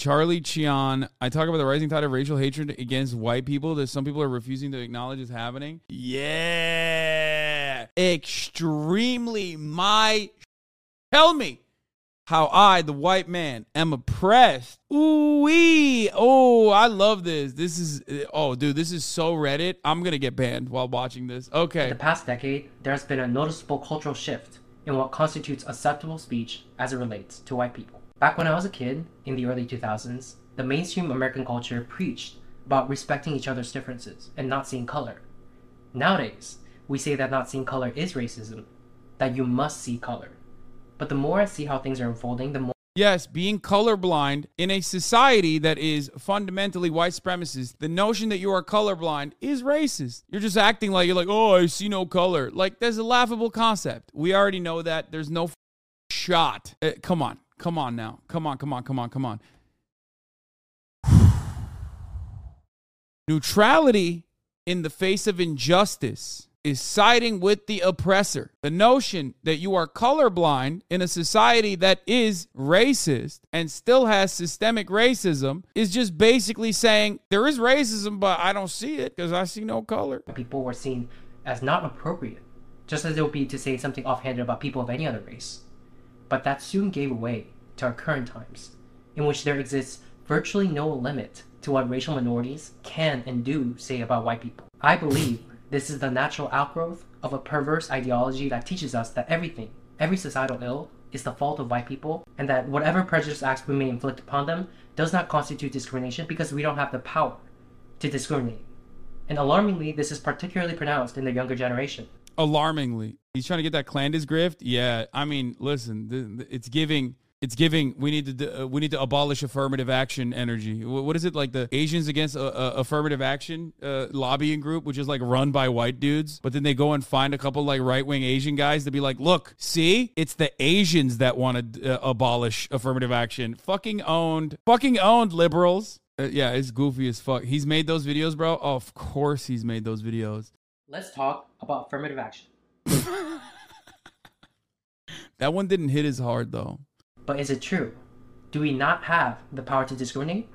Charlie Cheon. I talk about the rising tide of racial hatred against white people that some people are refusing to acknowledge is happening. Yeah. Extremely my. Tell me how I, the white man, am oppressed. Ooh wee. Oh, I love this. This is oh dude, this is so Reddit. I'm gonna get banned while watching this. Okay. In the past decade, there has been a noticeable cultural shift in what constitutes acceptable speech as it relates to white people. Back when I was a kid, in the early 2000s, the mainstream American culture preached about respecting each other's differences and not seeing color. Nowadays, we say that not seeing color is racism, that you must see color. But the more I see how things are unfolding, the more Yes, being colorblind in a society that is fundamentally white supremacist, the notion that you are colorblind is racist. You're just acting like you're like, oh, I see no color. Like, there's a laughable concept. We already know that. There's no shot. Uh, come on. Come on now. Come on, come on, come on, come on. Neutrality in the face of injustice is siding with the oppressor. The notion that you are colorblind in a society that is racist and still has systemic racism is just basically saying there is racism, but I don't see it because I see no color. people were seen as not appropriate, just as it would be to say something offhanded about people of any other race. But that soon gave way to our current times, in which there exists virtually no limit to what racial minorities can and do say about white people. I believe this is the natural outgrowth of a perverse ideology that teaches us that everything, every societal ill, is the fault of white people, and that whatever prejudice acts we may inflict upon them does not constitute discrimination because we don't have the power to discriminate. And alarmingly, this is particularly pronounced in the younger generation. Alarmingly. He's trying to get that Clandis grift. Yeah, I mean, listen, it's giving it's giving we need to uh, we need to abolish affirmative action energy. What is it like the asians against uh, uh, affirmative action uh, lobbying group which is like run by white dudes but then they go and find a couple like right-wing asian guys to be like look see? It's the asians that want to abolish affirmative action. Fucking owned fucking owned liberals. Yeah it's goofy as fuck. He's made those videos bro? Oh, of course he's made those videos. Let's talk about affirmative action that one didn't hit as hard though but is it true? Do we not have the power to discriminate?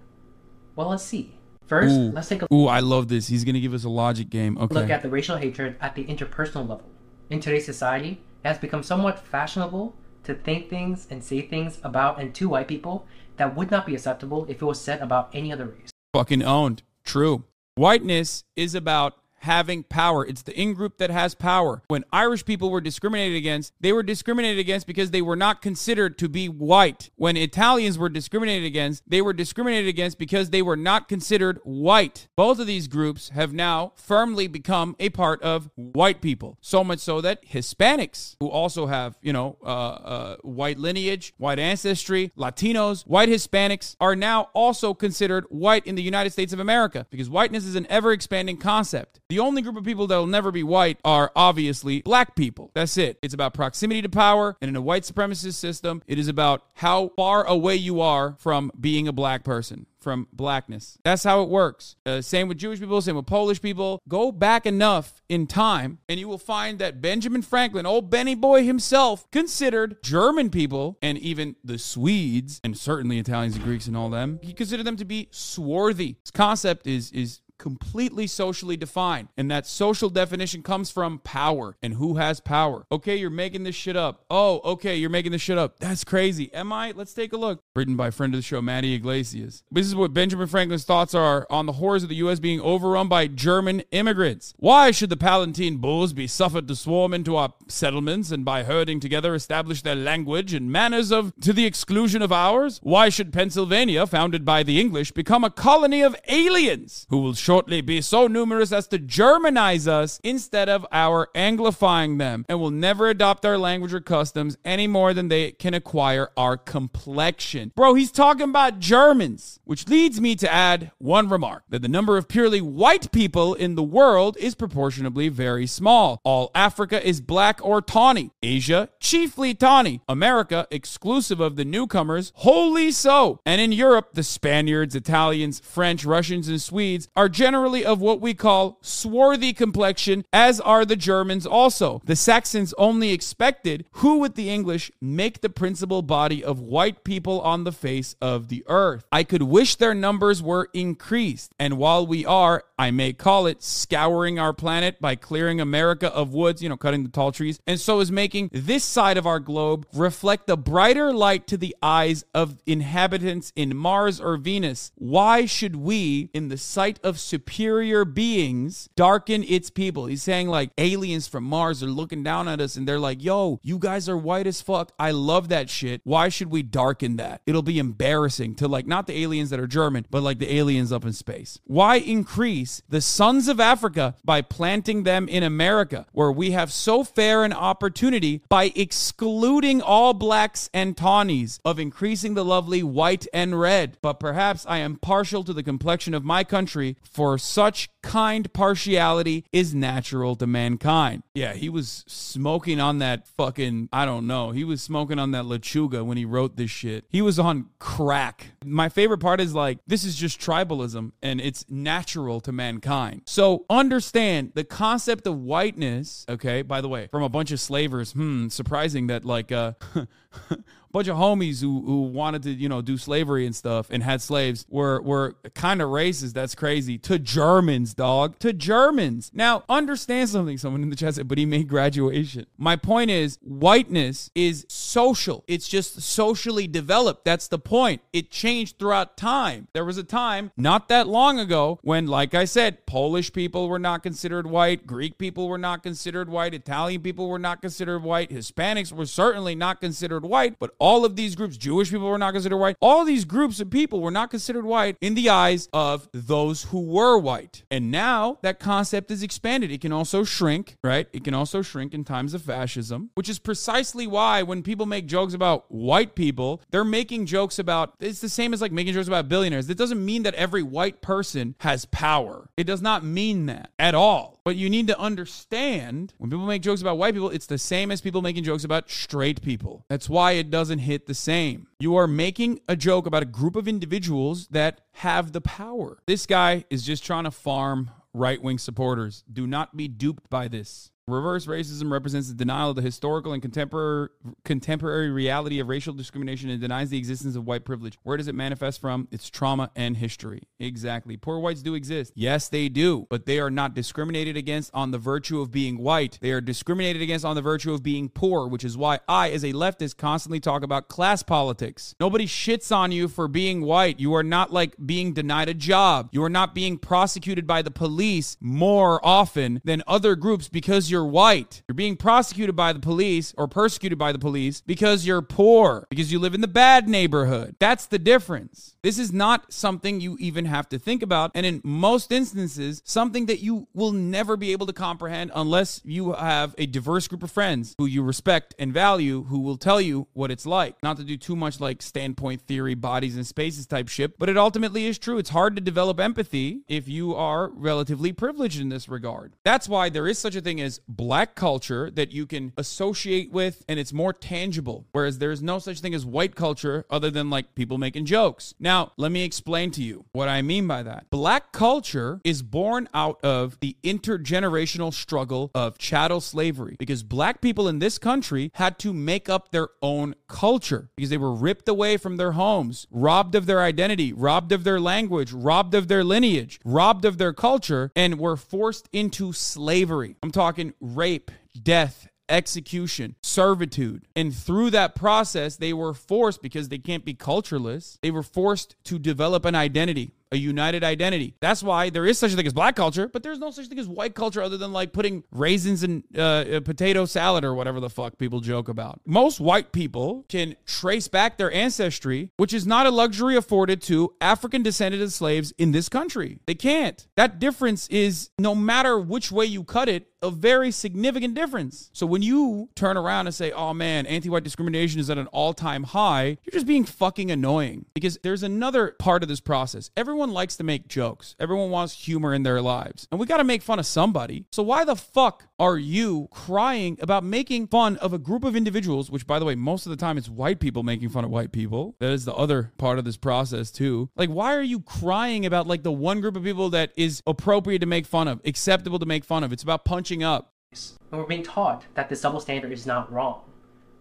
Well, let's see. First, Ooh. let's take a Ooh, I love this. He's going to give us a logic game. Okay. look at the racial hatred at the interpersonal level. In today's society, it has become somewhat fashionable to think things and say things about and to white people that would not be acceptable if it was said about any other race. Fucking owned. True. Whiteness is about having power. It's the in group that has power. When Irish people were discriminated against, they were discriminated against because they were not considered to be white. When Italians were discriminated against, they were discriminated against because they were not considered white. Both of these groups have now firmly become a part of white people. So much so that Hispanics, who also have, you know, uh, uh, white lineage, white ancestry, Latinos, white Hispanics, are now also considered white in the United States of America because whiteness is an ever expanding concept. The only group of people that will never be white are obviously black people. That's it. It's about proximity to power. And in a white supremacist system, it is about how far away you are from being a black person from blackness. That's how it works. Uh, same with Jewish people, same with Polish people. Go back enough in time, and you will find that Benjamin Franklin, old Benny Boy himself, considered German people and even the Swedes, and certainly Italians and Greeks and all them, he considered them to be swarthy. This concept is is completely socially defined. And that social definition comes from power and who has power. Okay, you're making this shit up. Oh, okay, you're making this shit up. That's crazy. Am I? Let's take a look. Written by friend of the show, Matty Yglesias. This is what Benjamin Franklin's thoughts are on the horrors of the U.S. being overrun by German immigrants. Why should the Palatine bulls be suffered to swarm into our settlements and by herding together establish their language and manners of to the exclusion of ours? Why should Pennsylvania, founded by the English, become a colony of aliens who will shortly be so numerous as to Germanize us instead of our Anglifying them, and will never adopt our language or customs any more than they can acquire our complexion. Bro, he's talking about Germans, which leads me to add one remark that the number of purely white people in the world is proportionably very small. All Africa is black or tawny, Asia, chiefly tawny, America, exclusive of the newcomers, wholly so, and in Europe, the Spaniards, Italians, French, Russians, and Swedes are generally of what we call swarthy complexion, as are the Germans also. The Saxons only expected, who with the English make the principal body of white people on the face of the earth. I could wish their numbers were increased, and while we are, I may call it, scouring our planet by clearing America of woods, you know, cutting the tall trees, and so is making this side of our globe reflect the brighter light to the eyes of inhabitants in Mars or Venus. Why should we, in the sight of superior beings, darken its people? He's saying, like, aliens from Mars are looking down at us and they're like, yo, you guys are white as fuck. I love that shit. Why should we darken that? It'll be embarrassing to, like, not the aliens that are German, but like the aliens up in space. Why increase the sons of Africa by planting them in America, where we have so fair an opportunity by excluding all blacks and tawnies of increasing the lovely white and red? But perhaps I am partial to the complexion of my country, for such kind partiality is natural to mankind. Yeah, he was smoking on that fucking, I don't know, he was smoking on that lechuga when he wrote this shit. He was on crack. My favorite part is like, this is just tribalism and it's natural to mankind. So understand the concept of whiteness, okay, by the way, from a bunch of slavers, hmm, surprising that like, uh, bunch of homies who, who wanted to, you know, do slavery and stuff and had slaves were were kind of racist. That's crazy. To Germans, dog. To Germans. Now, understand something. Someone in the chat said, but he made graduation. My point is, whiteness is social. It's just socially developed. That's the point. It changed throughout time. There was a time not that long ago when, like I said, Polish people were not considered white, Greek people were not considered white, Italian people were not considered white, Hispanics were certainly not considered white, but all of these groups, Jewish people were not considered white. All these groups of people were not considered white in the eyes of those who were white. And now that concept is expanded. It can also shrink, right? It can also shrink in times of fascism, which is precisely why when people make jokes about white people, they're making jokes about it's the same as like making jokes about billionaires. It doesn't mean that every white person has power. It does not mean that at all. But you need to understand when people make jokes about white people, it's the same as people making jokes about straight people. That's why it doesn't hit the same. You are making a joke about a group of individuals that have the power. This guy is just trying to farm right wing supporters. Do not be duped by this. Reverse racism represents the denial of the historical and contemporary contemporary reality of racial discrimination and denies the existence of white privilege. Where does it manifest from? It's trauma and history. Exactly. Poor whites do exist. Yes, they do, but they are not discriminated against on the virtue of being white. They are discriminated against on the virtue of being poor, which is why I, as a leftist, constantly talk about class politics. Nobody shits on you for being white. You are not like being denied a job. You are not being prosecuted by the police more often than other groups because you're white. You're being prosecuted by the police or persecuted by the police because you're poor, because you live in the bad neighborhood. That's the difference. This is not something you even have to think about. And in most instances, something that you will never be able to comprehend unless you have a diverse group of friends who you respect and value, who will tell you what it's like. Not to do too much like standpoint theory, bodies and spaces type shit, but it ultimately is true. It's hard to develop empathy if you are relatively privileged in this regard. That's why there is such a thing as black culture that you can associate with and it's more tangible. Whereas there's no such thing as white culture other than like people making jokes. Now, let me explain to you what I mean by that. Black culture is born out of the intergenerational struggle of chattel slavery because black people in this country had to make up their own culture because they were ripped away from their homes, robbed of their identity, robbed of their language, robbed of their lineage, robbed of their culture, and were forced into slavery. I'm talking rape, death, execution, servitude. And through that process, they were forced, because they can't be cultureless, they were forced to develop an identity. A united identity. That's why there is such a thing as black culture, but there's no such thing as white culture other than like putting raisins in uh, potato salad or whatever the fuck people joke about. Most white people can trace back their ancestry, which is not a luxury afforded to African descended slaves in this country. They can't. That difference is no matter which way you cut it, a very significant difference. So when you turn around and say, oh man, anti white discrimination is at an all time high, you're just being fucking annoying because there's another part of this process. Everyone likes to make jokes, everyone wants humor in their lives, and we got to make fun of somebody. So why the fuck are you crying about making fun of a group of individuals, which by the way, most of the time it's white people making fun of white people? That is the other part of this process too. Like, why are you crying about like the one group of people that is appropriate to make fun of, acceptable to make fun of? It's about punching up. And we're being taught that this double standard is not wrong,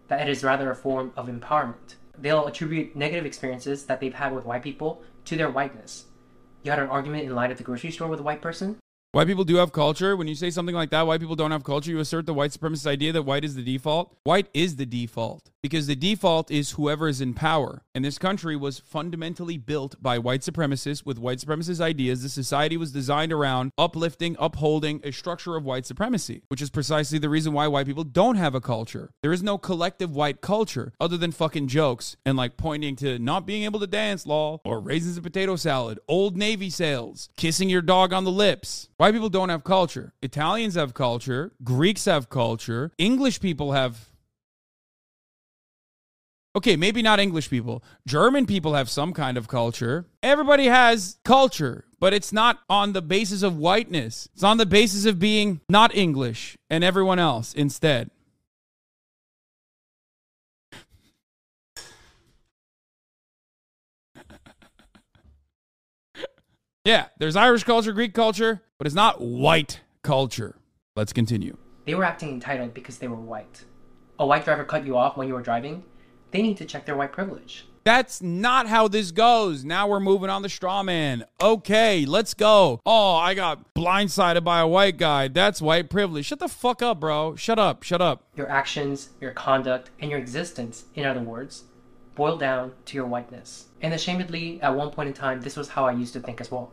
that it is rather a form of empowerment. They'll attribute negative experiences that they've had with white people to their whiteness. You had an argument in line at the grocery store with a white person? White people do have culture. When you say something like that, white people don't have culture, you assert the white supremacist idea that white is the default. White is the default because the default is whoever is in power. And this country was fundamentally built by white supremacists with white supremacist ideas. The society was designed around uplifting, upholding a structure of white supremacy, which is precisely the reason why white people don't have a culture. There is no collective white culture other than fucking jokes and like pointing to not being able to dance, law, or raisins and potato salad, old Navy sales, kissing your dog on the lips. People don't have culture. Italians have culture. Greeks have culture. English people have. Okay, maybe not English people. German people have some kind of culture. Everybody has culture, but it's not on the basis of whiteness. It's on the basis of being not English and everyone else instead. Yeah, there's Irish culture, Greek culture, but it's not white culture. Let's continue. They were acting entitled because they were white. A white driver cut you off when you were driving. They need to check their white privilege. That's not how this goes. Now we're moving on the straw man. Okay, let's go. Oh, I got blindsided by a white guy. That's white privilege. Shut the fuck up, bro. Shut up. Shut up. Your actions, your conduct, and your existence, in other words, boil down to your whiteness. And ashamedly, at one point in time, this was how I used to think as well.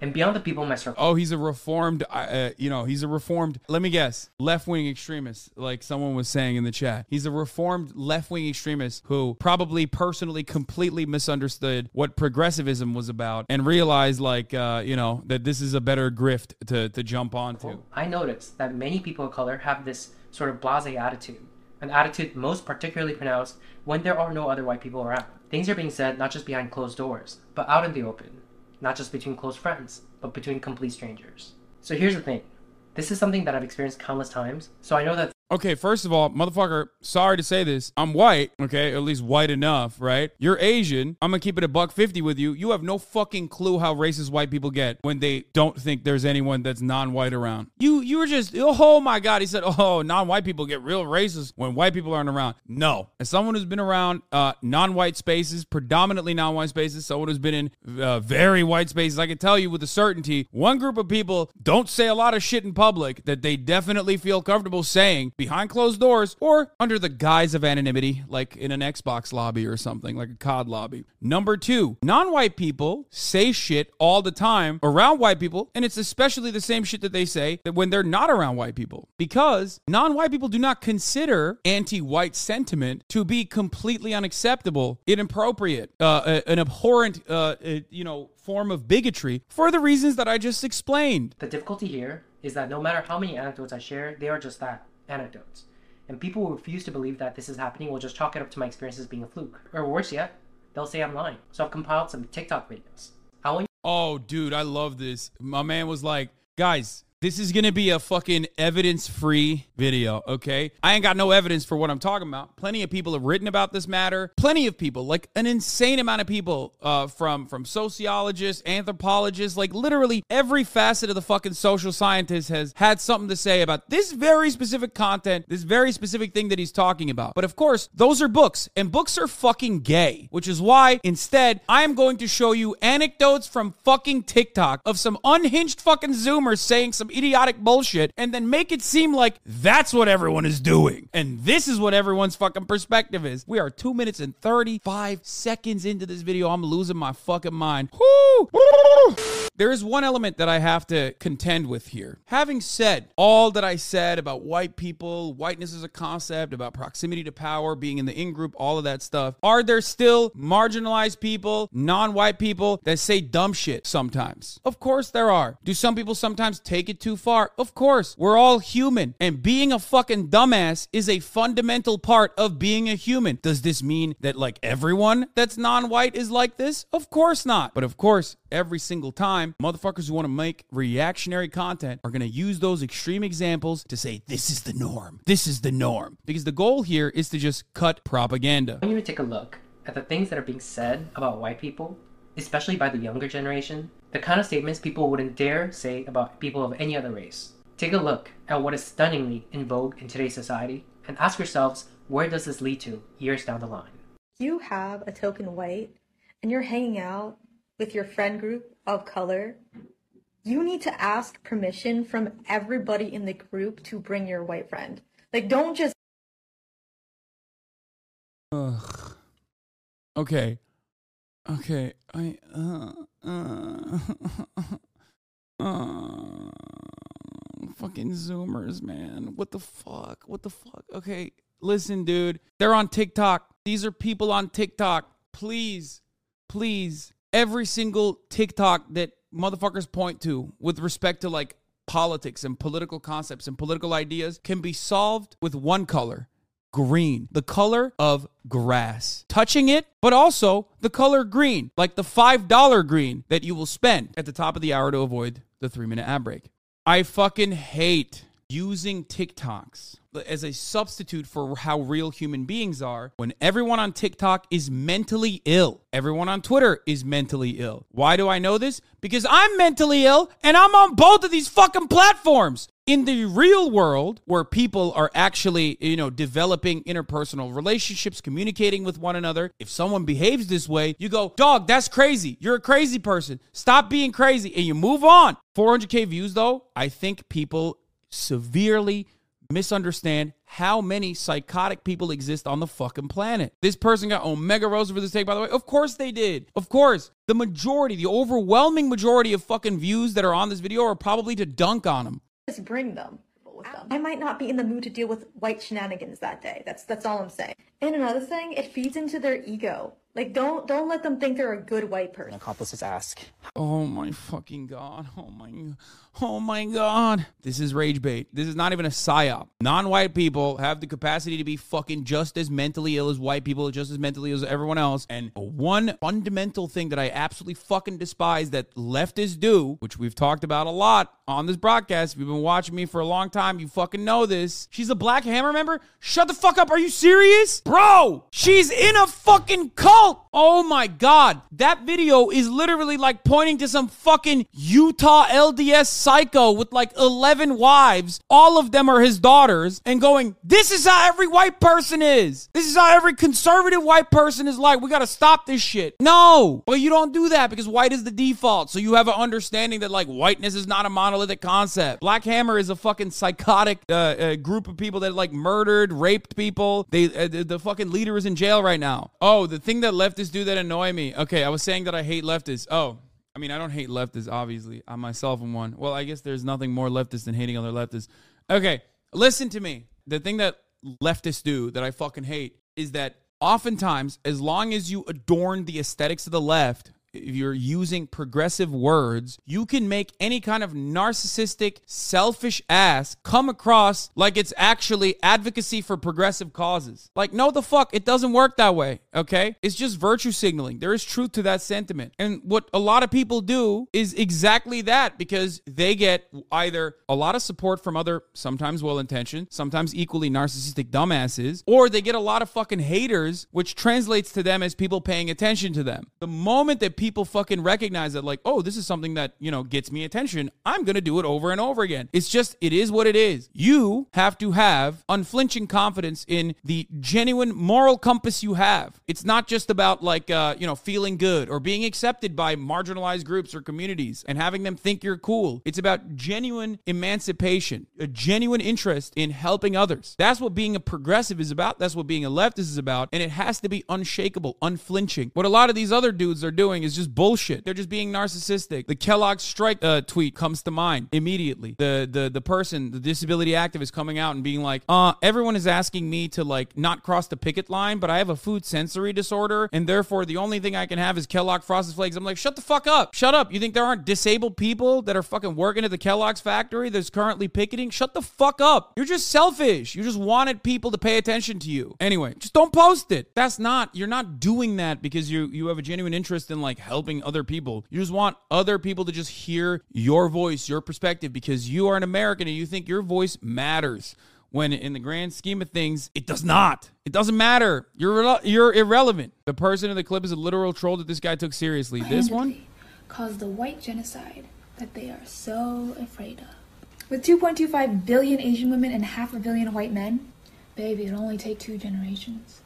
And beyond the people in my circle. Oh, he's a reformed, uh, you know, he's a reformed, let me guess, left wing extremist, like someone was saying in the chat. He's a reformed left wing extremist who probably personally completely misunderstood what progressivism was about and realized, like, uh, you know, that this is a better grift to, to jump onto. I noticed that many people of color have this sort of blase attitude, an attitude most particularly pronounced when there are no other white people around. Things are being said not just behind closed doors, but out in the open not just between close friends, but between complete strangers. So here's the thing this is something that I've experienced countless times, so I know that Okay, first of all, motherfucker, sorry to say this. I'm white, okay? At least white enough, right? You're Asian. I'm gonna keep it a buck 50 with you. You have no fucking clue how racist white people get when they don't think there's anyone that's non-white around. You you were just oh my god, he said, "Oh, non-white people get real racist when white people aren't around." No. As someone who's been around uh, non-white spaces, predominantly non-white spaces, someone who's been in uh, very white spaces, I can tell you with a certainty, one group of people don't say a lot of shit in public that they definitely feel comfortable saying behind closed doors or under the guise of anonymity, like in an Xbox lobby or something, like a COD lobby. Number two, non white people say shit all the time around white people, and it's especially the same shit that they say that when they're not around white people. Because non white people do not consider anti white sentiment to be completely unacceptable, inappropriate, uh, an abhorrent, uh, uh, you know, form of bigotry for the reasons that I just explained. The difficulty here is that no matter how many anecdotes I share, they are just that anecdotes. And people who refuse to believe that this is happening will just chalk it up to my experiences being a fluke. Or worse yet, they'll say I'm lying. So I've compiled some TikTok videos. Want Oh, dude, I love this. My man was like, guys, this is gonna be a fucking evidence free video, okay? I ain't got no evidence for what I'm talking about. Plenty of people have written about this matter. Plenty of people, like an insane amount of people, uh, from from sociologists, anthropologists, like literally every facet of the fucking social scientist has had something to say about this very specific content, this very specific thing that he's talking about. But of course, those are books, and books are fucking gay, which is why instead I am going to show you anecdotes from fucking TikTok of some unhinged fucking Zoomers saying some idiotic bullshit and then make it seem like that's what everyone is doing. And this is what everyone's fucking perspective is. We are two minutes and 35 seconds into this video. I'm losing my fucking mind. There is one element that I have to contend with here. Having said all that I said about white people, whiteness as a concept, about proximity to power, being in the in group, all of that stuff, are there still marginalized people, non white people that say dumb shit sometimes? Of course there are. Do some people sometimes take it too far? Of course. We're all human. And being a fucking dumbass is a fundamental part of being a human. Does this mean that like everyone that's non white is like this? Of course not. But of course, every single time, motherfuckers who want to make reactionary content are going to use those extreme examples to say, this is the norm. This is the norm. Because the goal here is to just cut propaganda. I want you to take a look at the things that are being said about white people, especially by the younger generation, the kind of statements people wouldn't dare say about people of any other race. Take a look at what is stunningly in vogue in today's society and ask yourselves where does this lead to years down the line? You have a token white and you're hanging out with your friend group of color. You need to ask permission from everybody in the group to bring your white friend. Like, don't just Ugh. Okay. Okay. I uh uh, uh fucking zoomers, man. What the fuck? What the fuck? Okay. Listen, dude. They're on TikTok. These are people on TikTok. Please, please. Every single TikTok that motherfuckers point to with respect to like politics and political concepts and political ideas can be solved with one color green, the color of grass. Touching it, but also the color green, like the $5 green that you will spend at the top of the hour to avoid the three minute ad break. I fucking hate using TikToks as a substitute for how real human beings are when everyone on TikTok is mentally ill. Everyone on Twitter is mentally ill. Why do I know this? Because I'm mentally ill and I'm on both of these fucking platforms. In the real world, where people are actually, you know, developing interpersonal relationships, communicating with one another, if someone behaves this way, you go, dog, that's crazy. You're a crazy person. Stop being crazy. And you move on. 400K views, though, I think people severely misunderstand how many psychotic people exist on the fucking planet. This person got Omega Rosa for this take, by the way. Of course they did. Of course. The majority, the overwhelming majority of fucking views that are on this video are probably to dunk on them. just bring them. With them. I might not be in the mood to deal with white shenanigans that day. That's that's all I'm saying. And another thing, it feeds into their ego. Like don't don't let them think they're a good white person. accomplices ask. Oh my fucking god. Oh my Oh my god. This is rage bait. This is not even a psyop. Non-white people have the capacity to be fucking just as mentally ill as white people, just as mentally ill as everyone else. And one fundamental thing that I absolutely fucking despise that leftists do, which we've talked about a lot on this broadcast. If you've been watching me for a long time, you fucking know this. She's a black hammer member? Shut the fuck up. Are you serious? Bro, she's in a fucking cult. Oh my god. That video is literally like pointing to some fucking Utah LDS psycho with like 11 wives. All of them are his daughters and going, This is how every white person is. This is how every conservative white person is like. We got to stop this shit. No, but you don't do that because white is the default. So you have an understanding that like whiteness is not a monolithic concept. Black Hammer is a fucking psychotic uh, uh, group of people that like murdered, raped people. They uh, the, the fucking leader is in jail right now. Oh, the thing that leftists do that annoy me. Okay, I was saying that I hate leftists. Oh, I mean, I don't hate leftists, obviously. I myself am one. Well, I guess there's nothing more leftist than hating other leftists. Okay, listen to me. The thing that leftists do that I fucking hate is that oftentimes, as long as you adorn the aesthetics of the left, if you're using progressive words, you can make any kind of narcissistic, selfish ass come across like it's actually advocacy for progressive causes. Like, no, the fuck, it doesn't work that way, okay? It's just virtue signaling. There is truth to that sentiment. And what a lot of people do is exactly that because they get either a lot of support from other, sometimes well intentioned, sometimes equally narcissistic dumbasses, or they get a lot of fucking haters, which translates to them as people paying attention to them. The moment that people fucking recognize that, like, oh, this is something that, you know, gets me attention, I'm gonna do it over and over again. It's just, it is what it is. You have to have unflinching confidence in the genuine moral compass you have. It's not just about, like, uh, you know, feeling good or being accepted by marginalized groups or communities and having them think you're cool. It's about genuine emancipation, a genuine interest in helping others. That's what being a progressive is about. That's what being a leftist is about. And it has to be unshakable, unflinching. What a lot of these other dudes are doing is just bullshit. They're just being narcissistic. The Kellogg strike uh, tweet comes to mind immediately. The the the person, the disability activist coming out and being like, "Uh, everyone is asking me to like not cross the picket line, but I have a food sensory disorder and therefore the only thing I can have is Kellogg frosted flakes." I'm like, "Shut the fuck up. Shut up. You think there aren't disabled people that are fucking working at the Kellogg's factory that's currently picketing? Shut the fuck up. You're just selfish. You just wanted people to pay attention to you. Anyway, just don't post it. That's not you're not doing that because you you have a genuine interest in like helping other people. You just want other people to just hear your voice, your perspective because you are an American and you think your voice matters. When in the grand scheme of things, it does not. It doesn't matter. You're you're irrelevant. The person in the clip is a literal troll that this guy took seriously. This one, caused the white genocide that they are so afraid of. With 2.25 billion Asian women and half a billion white men, baby, it'll only take two generations.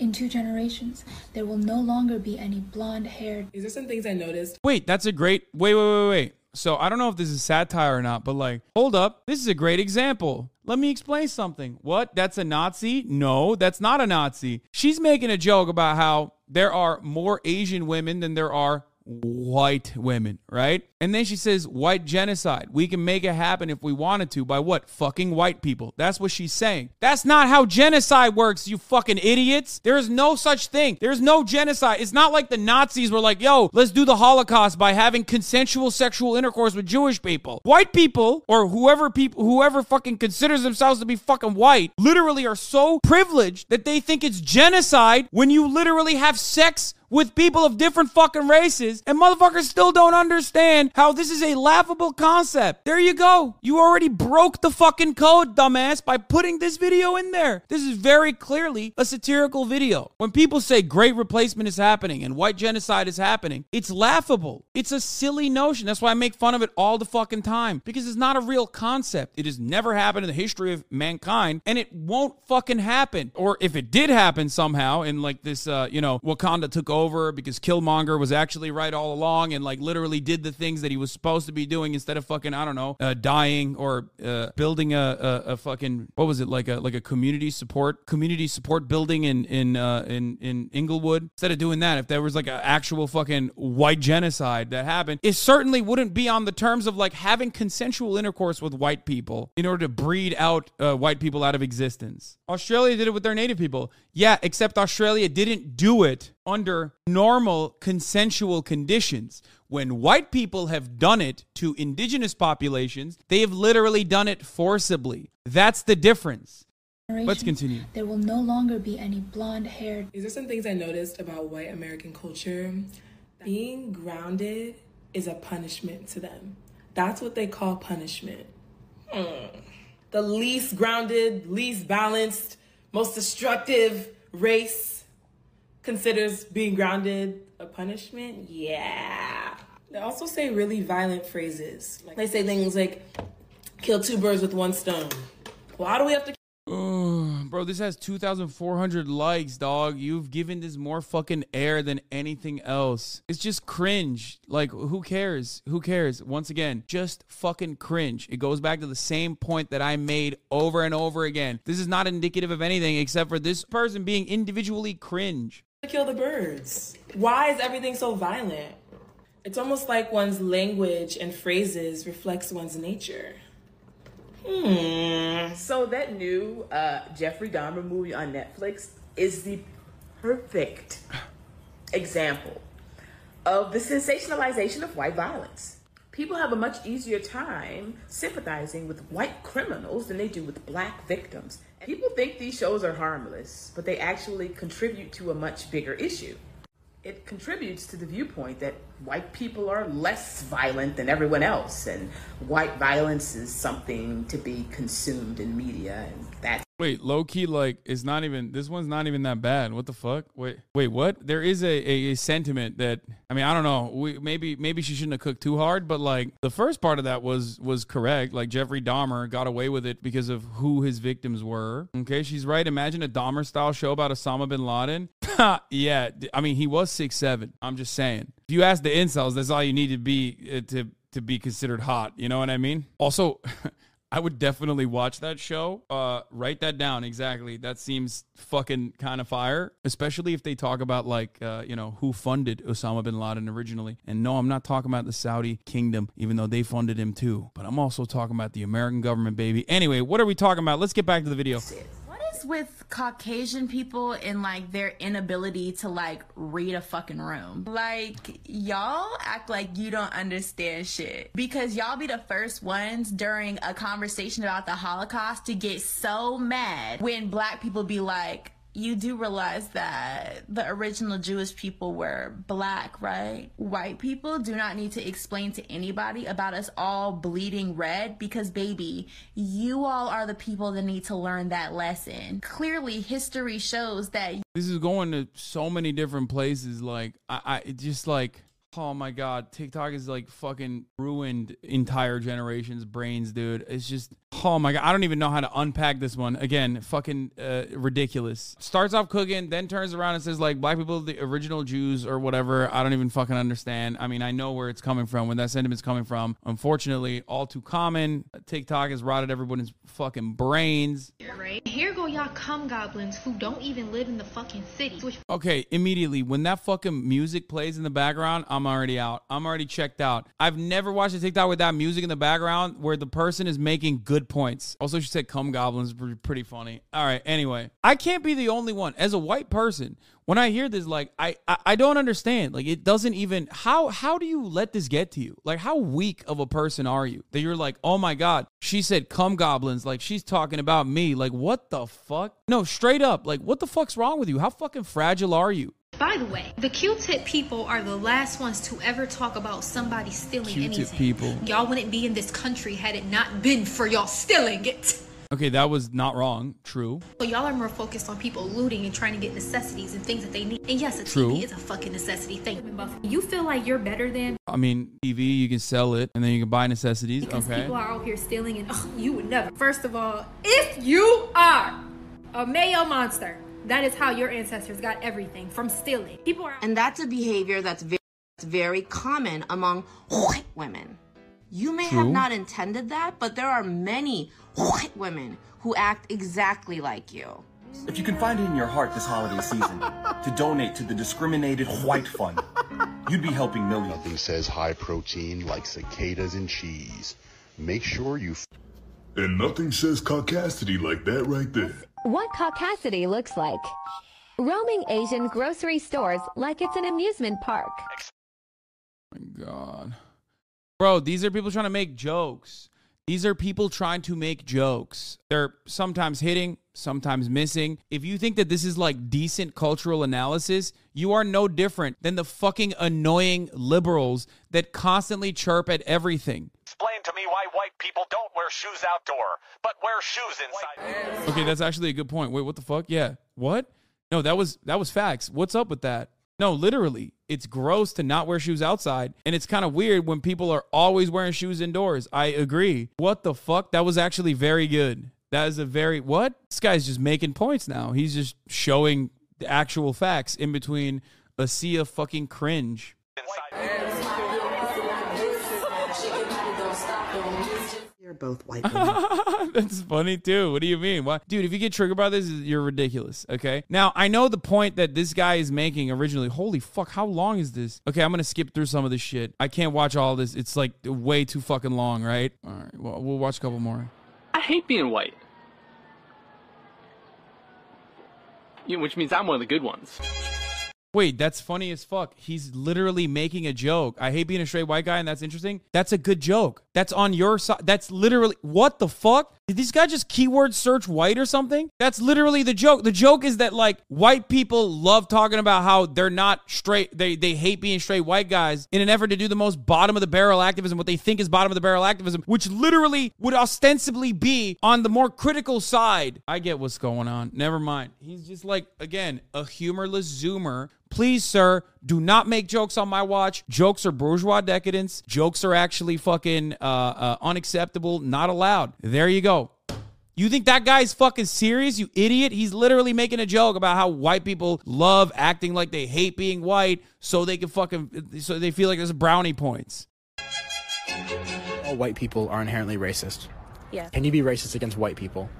In two generations, there will no longer be any blonde haired These are some things I noticed. Wait, that's a great. Wait, wait, wait, wait. So I don't know if this is satire or not, but like, hold up. This is a great example. Let me explain something. What? That's a Nazi? No, that's not a Nazi. She's making a joke about how there are more Asian women than there are white women, right? And then she says, white genocide. We can make it happen if we wanted to by what? Fucking white people. That's what she's saying. That's not how genocide works, you fucking idiots. There is no such thing. There's no genocide. It's not like the Nazis were like, yo, let's do the Holocaust by having consensual sexual intercourse with Jewish people. White people, or whoever people, whoever fucking considers themselves to be fucking white, literally are so privileged that they think it's genocide when you literally have sex with people of different fucking races, and motherfuckers still don't understand how this is a laughable concept. There you go. You already broke the fucking code, dumbass, by putting this video in there. This is very clearly a satirical video. When people say great replacement is happening and white genocide is happening, it's laughable. It's a silly notion. That's why I make fun of it all the fucking time because it's not a real concept. It has never happened in the history of mankind, and it won't fucking happen. Or if it did happen somehow, and like this, uh, you know, Wakanda took over because Killmonger was actually right all along and like literally did the things that he was supposed to be doing instead of fucking I don't know, uh, dying or uh, building a, a a fucking what was it like a like a community support community support building in in uh, in in Inglewood. Instead of doing that, if there was like an actual fucking white genocide that happened, it certainly wouldn't be on the terms of like having consensual intercourse with white people in order to breed out uh, white people out of existence. Australia did it with their native people. Yeah, except Australia didn't do it under normal consensual conditions. When white people have done it to indigenous populations, they have literally done it forcibly. That's the difference. Let's continue. There will no longer be any blonde haired These are some things I noticed about white American culture. Being grounded is a punishment to them. That's what they call punishment. Hmm. The least grounded, least balanced, most destructive race considers being grounded a punishment? Yeah. They also say really violent phrases. Like they say things like, kill two birds with one stone. Why do we have to bro, this has 2,400 likes, dog. You've given this more fucking air than anything else. It's just cringe. Like, who cares? Who cares? Once again, just fucking cringe. It goes back to the same point that I made over and over again. This is not indicative of anything except for this person being individually cringe. Kill the birds? Why is everything so violent? It's almost like one's language and phrases reflects one's nature. Hmm. So that new uh, Jeffrey Dahmer movie on Netflix is the perfect example of the sensationalization of white violence. People have a much easier time sympathizing with white criminals than they do with black victims. People think these shows are harmless, but they actually contribute to a much bigger issue. It contributes to the viewpoint that white people are less violent than everyone else, and white violence is something to be consumed in media, and that's Wait, low key, like, it's not even, this one's not even that bad. What the fuck? Wait, wait, what? There is a, a, a sentiment that, I mean, I don't know. We, maybe, maybe she shouldn't have cooked too hard, but like, the first part of that was, was correct. Like, Jeffrey Dahmer got away with it because of who his victims were. Okay, she's right. Imagine a Dahmer style show about Osama bin Laden. yeah, I mean, he was six seven. I'm just saying. If you ask the incels, that's all you need to be uh, to to be considered hot. You know what I mean? Also, I would definitely watch that show. Uh, write that down exactly. That seems fucking kind of fire, especially if they talk about like uh, you know who funded Osama bin Laden originally. And no, I'm not talking about the Saudi kingdom, even though they funded him too. But I'm also talking about the American government, baby. Anyway, what are we talking about? Let's get back to the video. With Caucasian people and like their inability to like read a fucking room? Like y'all act like you don't understand shit because y'all be the first ones during a conversation about the Holocaust to get so mad when black people be like you do realize that the original Jewish people were black, right? White people do not need to explain to anybody about us all bleeding red because, baby, you all are the people that need to learn that lesson. Clearly, history shows that. This is going to so many different places. Like, I, I just like. Oh my god, TikTok is like fucking ruined entire generations' brains, dude. It's just oh my god, I don't even know how to unpack this one. Again, fucking uh, ridiculous. Starts off cooking, then turns around and says like black people, the original Jews or whatever. I don't even fucking understand. I mean, I know where it's coming from, where that sentiment's coming from. Unfortunately, all too common. TikTok has rotted everyone's fucking brains. Right here go y'all cum goblins who don't even live in the fucking city. Okay, immediately when that fucking music plays in the background, I'm already out. I'm already checked out. I've never watched a TikTok with that music in the background where the person is making good points. Also, she said "cum goblins" pretty funny. All right. Anyway, I can't be the only one as a white person. When I hear this, like I, I I don't understand. Like it doesn't even how how do you let this get to you? Like how weak of a person are you that you're like, oh my god, she said "cum goblins," like she's talking about me. Like what the fuck? No, straight up, like what the fuck's wrong with you? How fucking fragile are you? By the way, the Q-tip people are the last ones to ever talk about somebody stealing Q-tip anything. people. Y'all wouldn't be in this country had it not been for y'all stealing it. Okay, that was not wrong. True. So y'all are more focused on people looting and trying to get necessities and things that they need. And yes, a True. TV is a fucking necessity thing. You feel like you're better than I mean, TV, you can sell it and then you can buy necessities. because Okay. people are out here stealing and oh, you would never. First of all, if you are a Mayo monster, that is how your ancestors got everything from stealing. People are And that's a behavior that's very, very common among white women. You may have not intended that, but there are many white women who act exactly like you. If you can find it in your heart this holiday season to donate to the Discriminated White Fund, you'd be helping millions. Nothing says high protein like cicadas and cheese. Make sure you And nothing says caucasity like that right there. What caucasity looks like. Roaming Asian grocery stores like it's an amusement park. Oh my God. Bro, these are people trying to make jokes. These are people trying to make jokes. They're sometimes hitting, sometimes missing. If you think that this is like decent cultural analysis, you are no different than the fucking annoying liberals that constantly chirp at everything. Explain to me why white people don't wear shoes outdoor, but wear shoes inside. Okay, that's actually a good point. Wait, what the fuck? Yeah. What? No, that was that was facts. What's up with that? No, literally. It's gross to not wear shoes outside, and it's kind of weird when people are always wearing shoes indoors. I agree. What the fuck? That was actually very good. That is a very what? This guy's just making points now. He's just showing the actual facts in between a sea of fucking cringe. You're both white women. That's funny too. What do you mean? Why, dude? If you get triggered by this, you're ridiculous. Okay. Now I know the point that this guy is making originally. Holy fuck! How long is this? Okay, I'm gonna skip through some of this shit. I can't watch all this. It's like way too fucking long, right? All right. Well, we'll watch a couple more. I hate being white. You know, which means I'm one of the good ones. Wait, that's funny as fuck. He's literally making a joke. I hate being a straight white guy, and that's interesting. That's a good joke. That's on your side. That's literally what the fuck? Did this guy just keyword search white or something? That's literally the joke. The joke is that like white people love talking about how they're not straight. They they hate being straight white guys in an effort to do the most bottom of the barrel activism, what they think is bottom of the barrel activism, which literally would ostensibly be on the more critical side. I get what's going on. Never mind. He's just like again a humorless zoomer Please, sir, do not make jokes on my watch. Jokes are bourgeois decadence. Jokes are actually fucking uh, uh, unacceptable, not allowed. There you go. You think that guy's fucking serious, you idiot? He's literally making a joke about how white people love acting like they hate being white so they can fucking, so they feel like there's brownie points. All white people are inherently racist. Yeah. Can you be racist against white people?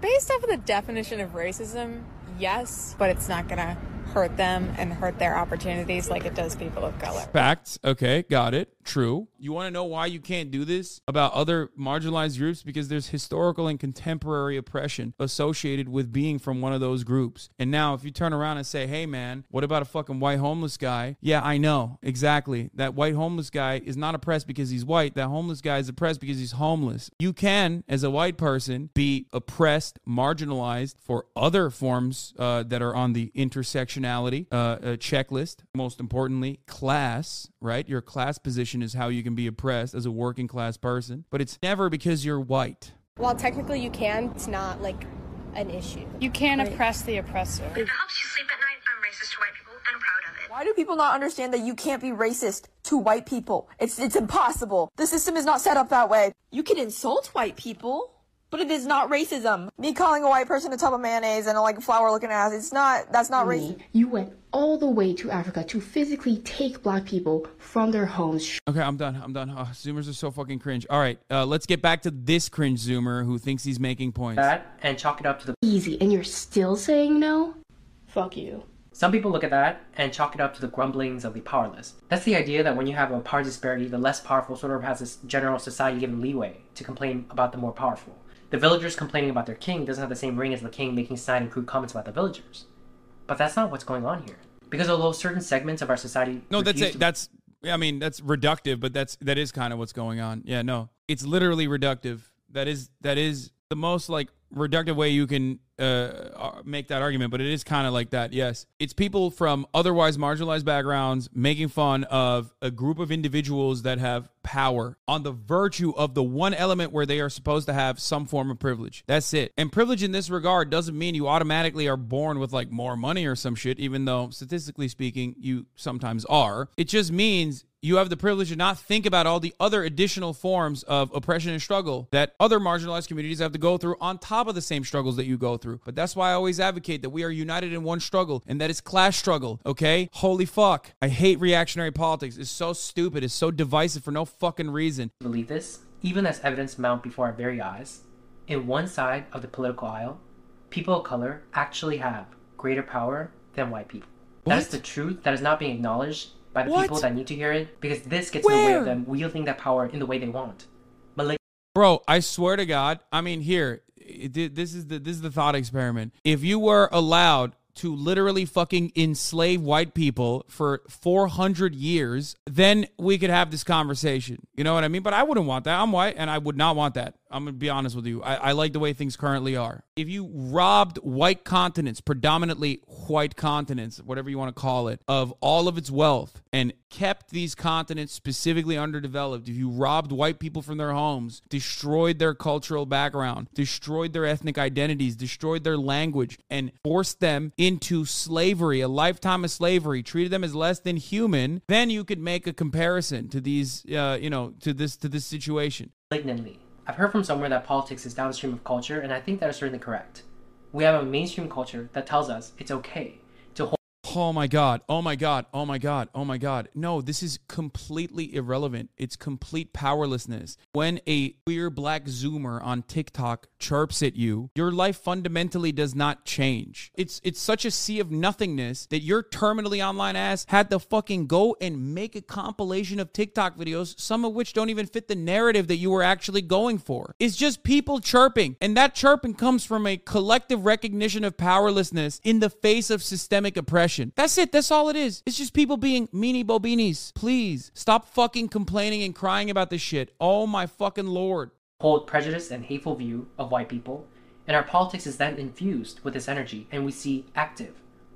Based off of the definition of racism, yes, but it's not gonna hurt them and hurt their opportunities like it does people of color. Facts. Okay, got it. True. You want to know why you can't do this about other marginalized groups? Because there's historical and contemporary oppression associated with being from one of those groups. And now, if you turn around and say, hey, man, what about a fucking white homeless guy? Yeah, I know. Exactly. That white homeless guy is not oppressed because he's white. That homeless guy is oppressed because he's homeless. You can, as a white person, be oppressed, marginalized for other forms uh, that are on the intersectionality uh, uh, checklist. Most importantly, class, right? Your class position is how you can be oppressed as a working class person, but it's never because you're white. While technically you can, it's not like an issue. You can oppress the oppressor. It helps you sleep at night. I'm racist to white people, and I'm proud of it. Why do people not understand that you can't be racist to white people? It's it's impossible. The system is not set up that way. You can insult white people, but it is not racism. Me calling a white person a tub of mayonnaise and a like flower looking ass, it's not that's not racism. You went all the way to Africa to physically take black people from their homes. Okay, I'm done. I'm done. Oh, Zoomers are so fucking cringe. All right, uh, let's get back to this cringe Zoomer who thinks he's making points. That and chalk it up to the Easy, and you're still saying no? Fuck you. Some people look at that and chalk it up to the grumblings of the powerless. That's the idea that when you have a power disparity, the less powerful sort of has this general society given leeway to complain about the more powerful. The villagers complaining about their king doesn't have the same ring as the king making snide and crude comments about the villagers. But that's not what's going on here. Because although certain segments of our society No, that's it. to- That's I mean that's reductive, but that's that is kind of what's going on. Yeah, no, it's literally reductive. That is that is the most like reductive way you can uh, uh, make that argument, but it is kind of like that. Yes, it's people from otherwise marginalized backgrounds making fun of a group of individuals that have power on the virtue of the one element where they are supposed to have some form of privilege. That's it. And privilege in this regard doesn't mean you automatically are born with like more money or some shit, even though statistically speaking, you sometimes are. It just means you have the privilege to not think about all the other additional forms of oppression and struggle that other marginalized communities have to go through on top of the same struggles that you go through. But that's why I always advocate that we are united in one struggle, and that is class struggle, okay? Holy fuck. I hate reactionary politics. It's so stupid. It's so divisive for no fucking reason. believe this, even as evidence mount before our very eyes, in one side of the political aisle, people of color actually have greater power than white people. That is the truth that is not being acknowledged by the What? people that need to hear it because this gets in the way of them wielding that power in the way they want. But Bro, I swear to God. I mean, here, it- this is the this is the thought experiment. If you were allowed to literally fucking enslave white people for 400 years, then we could have this conversation. You know what I mean? But I wouldn't want that. I'm white and I would not want that. I'm going to be honest with you. I, I like the way things currently are. If you robbed white continents, predominantly white continents, whatever you want to call it, of all of its wealth and kept these continents specifically underdeveloped, if you robbed white people from their homes, destroyed their cultural background, destroyed their ethnic identities, destroyed their language, and forced them into slavery, a lifetime of slavery, treated them as less than human, then you could make a comparison to these, uh, you know, to this to this situation. malignantly. I've heard from somewhere that politics is downstream of culture, and I think that is certainly correct. We have a mainstream culture that tells us it's okay Oh my God. Oh my God. Oh my God. Oh my God. No, this is completely irrelevant. It's complete powerlessness. When a queer black Zoomer on TikTok chirps at you, your life fundamentally does not change. It's it's such a sea of nothingness that your terminally online ass had to fucking go and make a compilation of TikTok videos, some of which don't even fit the narrative that you were actually going for. It's just people chirping. And that chirping comes from a collective recognition of powerlessness in the face of systemic oppression. That's it. That's all it is. It's just people being meanie bobinis. Please stop fucking complaining and crying about this shit. Oh my fucking lord. hold prejudice and hateful view of white people, and our politics is then infused with this energy, and we see active,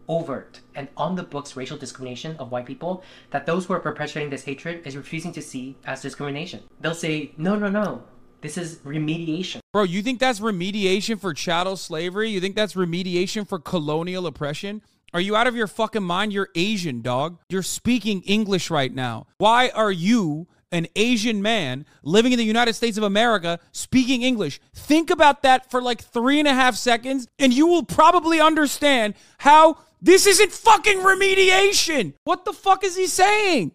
overt, and on the books racial discrimination of white people that those who are perpetuating this hatred is refusing to see as discrimination. They'll say, no, no, no, this is remediation. Bro, you think that's remediation for chattel slavery? You think that's remediation for colonial oppression? Are you out of your fucking mind? You're Asian, dog. You're speaking English right now. Why are you, an Asian man living in the United States of America, speaking English? Think about that for like three and a half seconds, and you will probably understand how this isn't fucking remediation. What the fuck is he saying?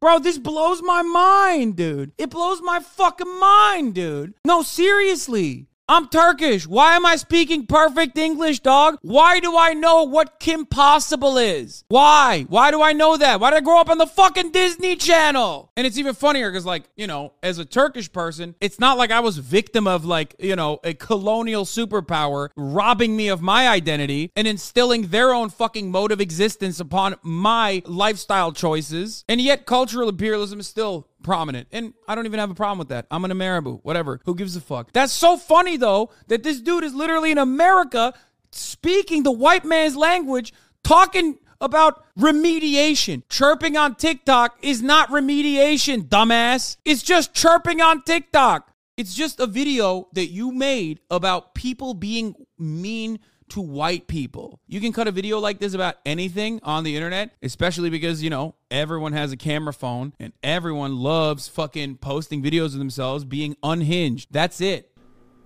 Bro, this blows my mind, dude. It blows my fucking mind, dude. No, seriously. I'm Turkish. Why am I speaking perfect English, dog? Why do I know what Kim Possible is? Why? Why do I know that? Why did I grow up on the fucking Disney Channel? And it's even funnier because, like, you know, as a Turkish person, it's not like I was victim of, like, you know, a colonial superpower robbing me of my identity and instilling their own fucking mode of existence upon my lifestyle choices. And yet, cultural imperialism is still prominent. And I don't even have a problem with that. I'm an Ameribu, whatever. Who gives a fuck? That's so funny though that this dude is literally in America speaking the white man's language, talking about remediation. Chirping on TikTok is not remediation, dumbass. It's just chirping on TikTok. It's just a video that you made about people being mean to white people. You can cut a video like this about anything on the internet, especially because, you know, everyone has a camera phone and everyone loves fucking posting videos of themselves being unhinged. That's it.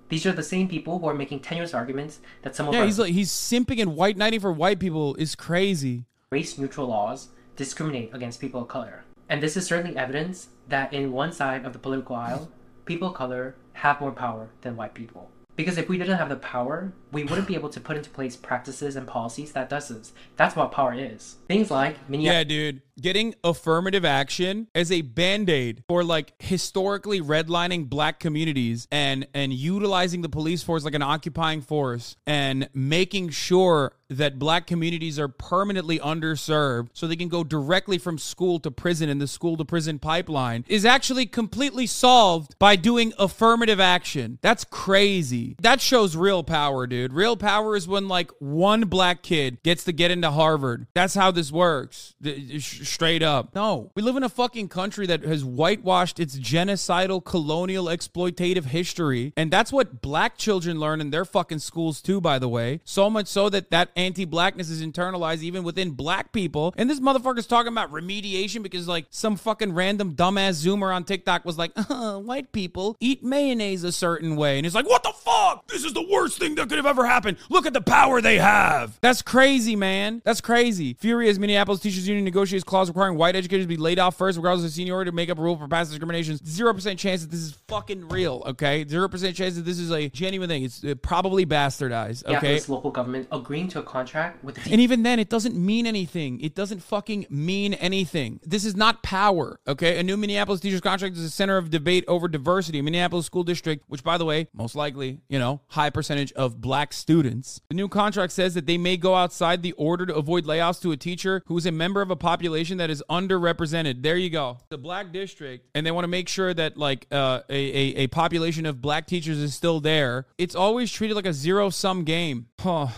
These are the same people who are making tenuous arguments that some of Yeah, he's like he's simping and white knighting for white people is crazy. race neutral laws discriminate against people of color. And this is certainly evidence that in one side of the political aisle, people of color have more power than white people. Because if we didn't have the power, we wouldn't be able to put into place practices and policies that does this. That's what power is. Things like Yeah, dude. Getting affirmative action as a band-aid for like historically redlining black communities and and utilizing the police force like an occupying force and making sure that black communities are permanently underserved so they can go directly from school to prison in the school to prison pipeline is actually completely solved by doing affirmative action. That's crazy. That shows real power, dude. Real power is when like one black kid gets to get into Harvard. That's how this works. Straight up. No. We live in a fucking country that has whitewashed its genocidal, colonial, exploitative history. And that's what black children learn in their fucking schools too, by the way. So much so that that anti-blackness is internalized even within black people. And this motherfucker's talking about remediation because like some fucking random dumbass zoomer on TikTok was like, uh, white people eat mayonnaise a certain way. And he's like, what the fuck? This is the worst thing that could have ever happened. Look at the power they have. That's crazy, man. That's crazy. Fury Furious Minneapolis Teachers Union negotiates clause requiring white educators to be laid off first, regardless of seniority, to make up a rule for past discriminations. Zero percent chance that this is fucking real. Okay, zero percent chance that this is a genuine thing. It's uh, probably bastardized. yeah, Okay. this local government agreeing to a contract with the And even then, it doesn't mean anything. It doesn't fucking mean anything. This is not power, okay? A new Minneapolis teachers contract is a center of debate over diversity. Minneapolis School District, which, by the way, most likely, you know, high percentage of black students. The new contract says that they may go outside the order to avoid layoffs to a teacher who is a member of a population that is underrepresented. There you go. The black district, and they want to make sure that, like, uh, a, a, a population of black teachers is still there. It's always treated like a zero sum game. Huh.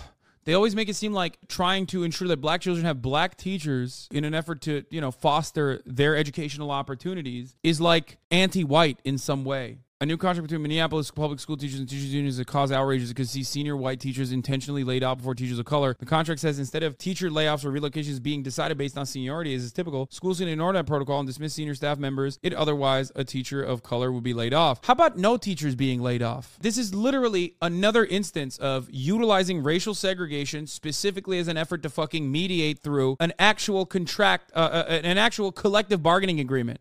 They always make it seem like trying to ensure that black children have black teachers in an effort to, you know, foster their educational opportunities is like anti-white in some way. A new contract between Minneapolis public school teachers and teachers unions that cause outrages because see senior white teachers intentionally laid off before teachers of color. The contract says instead of teacher layoffs or relocations being decided based on seniority, as is typical, schools can ignore that protocol and dismiss senior staff members. It otherwise a teacher of color would be laid off. How about no teachers being laid off? This is literally another instance of utilizing racial segregation specifically as an effort to fucking mediate through an actual contract, uh, uh, an actual collective bargaining agreement.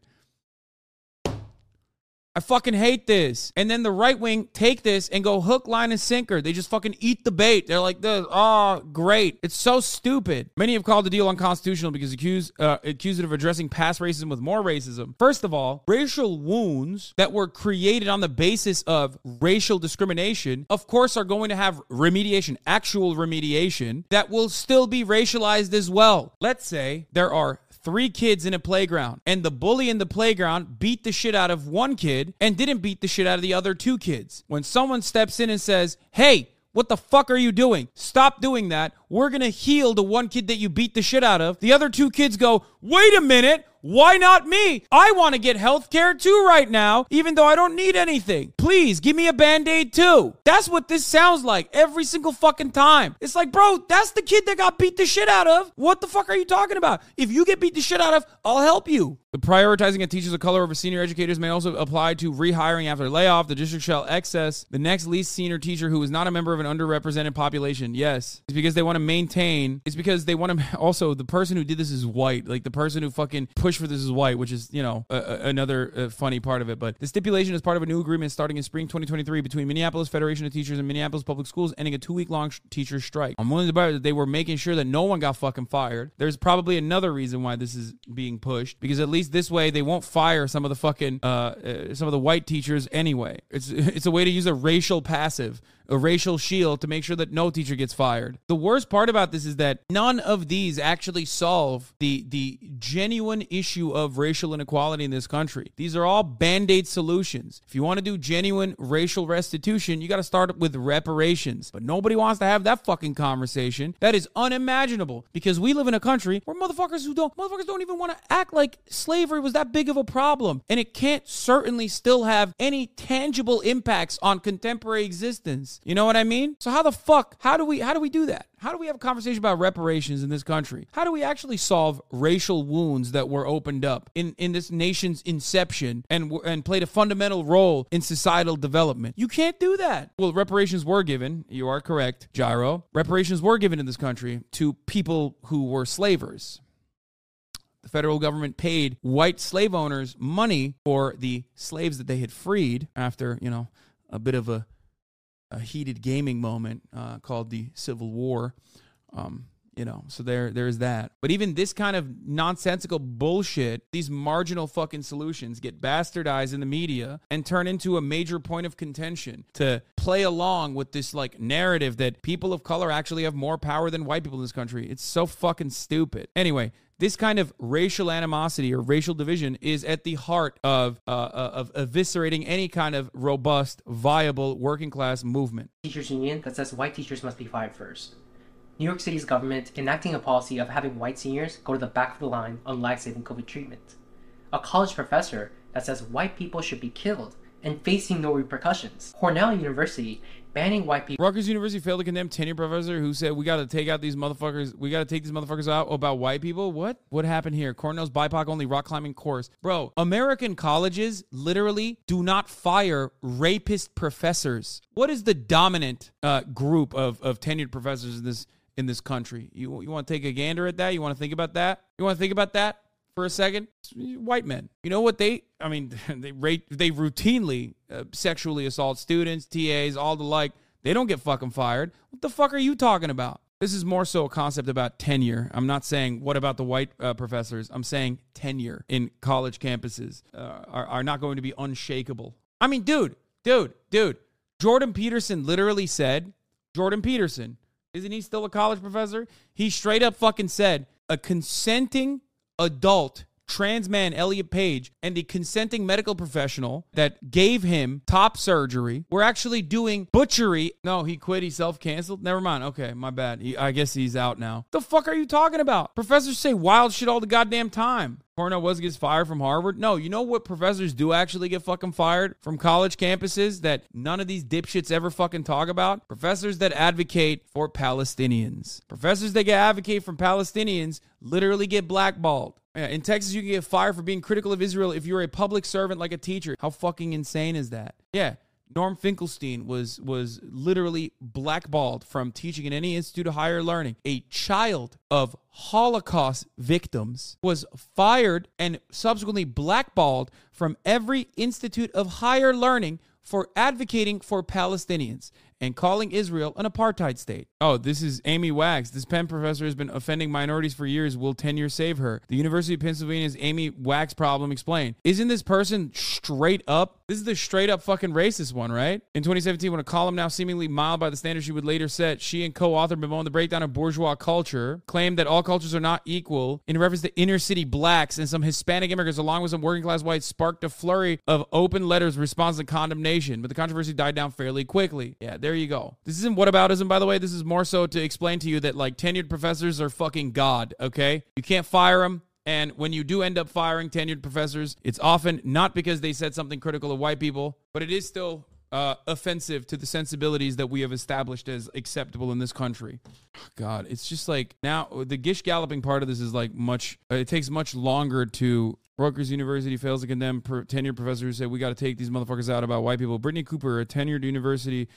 I fucking hate this. And then the right wing take this and go hook, line, and sinker. They just fucking eat the bait. They're like this. Oh, great. It's so stupid. Many have called the deal unconstitutional because accused uh, accused it of addressing past racism with more racism. First of all, racial wounds that were created on the basis of racial discrimination, of course, are going to have remediation, actual remediation that will still be racialized as well. Let's say there are three kids in a playground and the bully in the playground beat the shit out of one kid and didn't beat the shit out of the other two kids. When someone steps in and says, Hey, what the fuck are you doing? Stop doing that. We're gonna heal the one kid that you beat the shit out of. The other two kids go, Wait a minute. Why not me? I want to get health care too right now, even though I don't need anything. Please give me a band aid too. That's what this sounds like every single fucking time. It's like, bro, that's the kid that got beat the shit out of. What the fuck are you talking about? If you get beat the shit out of, I'll help you. The prioritizing of teachers of color over senior educators may also apply to rehiring after layoff. The district shall access the next least senior teacher who is not a member of an underrepresented population. Yes, it's because they want to maintain. It's because they want to. Also, the person who did this is white. Like the person who fucking pushed for this is white, which is you know a, a- another uh, funny part of it. But the stipulation is part of a new agreement starting in spring 2023 between Minneapolis Federation of Teachers and Minneapolis Public Schools, ending a two-week long sh- teacher strike. I'm willing to bet that they were making sure that no one got fucking fired. There's probably another reason why this is being pushed because at least this way they won't fire some of the fucking uh, uh some of the white teachers anyway. It's it's a way to use a racial passive a racial shield to make sure that no teacher gets fired. The worst part about this is that none of these actually solve the the genuine issue of racial inequality in this country. These are all band-aid solutions. If you want to do genuine racial restitution, you got to start with reparations. But nobody wants to have that fucking conversation. That is unimaginable because we live in a country where motherfuckers who don't motherfuckers don't even want to act like slavery was that big of a problem. And it can't certainly still have any tangible impacts on contemporary existence. You know what I mean? So how the fuck how do we how do we do that? How do we have a conversation about reparations in this country? How do we actually solve racial wounds that were opened up in, in this nation's inception and and played a fundamental role in societal development? You can't do that. Well, reparations were given. You are correct, Gyro. Reparations were given in this country to people who were slavers. The federal government paid white slave owners money for the slaves that they had freed after, you know, a bit of a a heated gaming moment uh, called the Civil War. Um, you know, so there there's that. But even this kind of nonsensical bullshit, these marginal fucking solutions get bastardized in the media and turn into a major point of contention to play along with this like narrative that people of color actually have more power than white people in this country. It's so fucking stupid. Anyway, this kind of racial animosity or racial division is at the heart of uh, uh, of eviscerating any kind of robust, viable working class movement. teachers union that says white teachers must be fired first. New York City's government enacting a policy of having white seniors go to the back of the line on life-saving COVID treatment. A college professor that says white people should be killed and facing no repercussions. Cornell University banning white people Rutgers University failed to condemn tenure professor who said we got to take out these motherfuckers. We got to take these motherfuckers out about white people. What? What happened here? Cornell's BIPOC only rock climbing course, bro. American colleges literally do not fire rapist professors. What is the dominant uh, group of of tenured professors in this in this country? You you want to take a gander at that? You want to think about that? You want to think about that? For a second white men. You know what they i mean they rate they routinely uh, sexually assault students tas all the like. They don't get fucking fired. What the fuck are you talking about? This is more so a concept about tenure. I'm not saying what about the white uh, professors? I'm saying tenure in college campuses uh, are, are not going to be unshakable. I mean dude dude dude. Jordan peterson literally said jordan peterson isn't he still a college professor? He straight up fucking said a consenting adult trans man Elliot Page and the consenting medical professional that gave him top surgery were actually doing butchery. No, he quit. He self canceled. Never mind. Okay, my bad. He, I guess he's out now. The fuck are you talking about? Professors say wild shit all the goddamn time. Cornell was gets fired from Harvard. No, you know what professors do actually get fucking fired from college campuses that none of these dipshits ever fucking talk about? Professors that advocate for Palestinians. Professors that get advocate for Palestinians literally get blackballed. In Texas, you can get fired for being critical of Israel if you're a public servant like a teacher. How fucking insane is that? Yeah. Norm Finkelstein was was literally blackballed from teaching in any institute of higher learning. A child of Holocaust victims was fired and subsequently blackballed from every institute of higher learning for advocating for Palestinians and calling Israel an apartheid state. Oh, this is Amy Wax. This Penn professor has been offending minorities for years. Will tenure save her? The University of Pennsylvania's Amy Wax problem explained. Isn't this person straight up? This is the straight up fucking racist one, right? In 2017, when a column now seemingly mild by the standards she would later set, she and co-author bemoaned the breakdown of bourgeois culture, claimed that all cultures are not equal in reference to inner city blacks and some Hispanic immigrants, along with some working class whites, sparked a flurry of open letters response to condemnation. But the controversy died down fairly quickly. Yeah, there you go. This isn't whataboutism, by the way. This is more so to explain to you that like tenured professors are fucking god. Okay, you can't fire them. And when you do end up firing tenured professors, it's often not because they said something critical of white people, but it is still uh, offensive to the sensibilities that we have established as acceptable in this country. God, it's just like now the gish galloping part of this is like much. Uh, it takes much longer to. Rutgers University fails to condemn per, tenured professor who said we got to take these motherfuckers out about white people. Brittney Cooper, a tenured university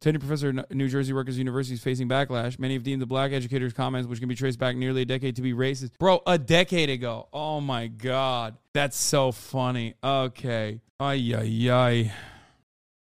Tenured professor at New Jersey Rutgers University is facing backlash. Many have deemed the black educator's comments, which can be traced back nearly a decade, to be racist. Bro, a decade ago. Oh my God. That's so funny. Okay. Ay, ay, ay.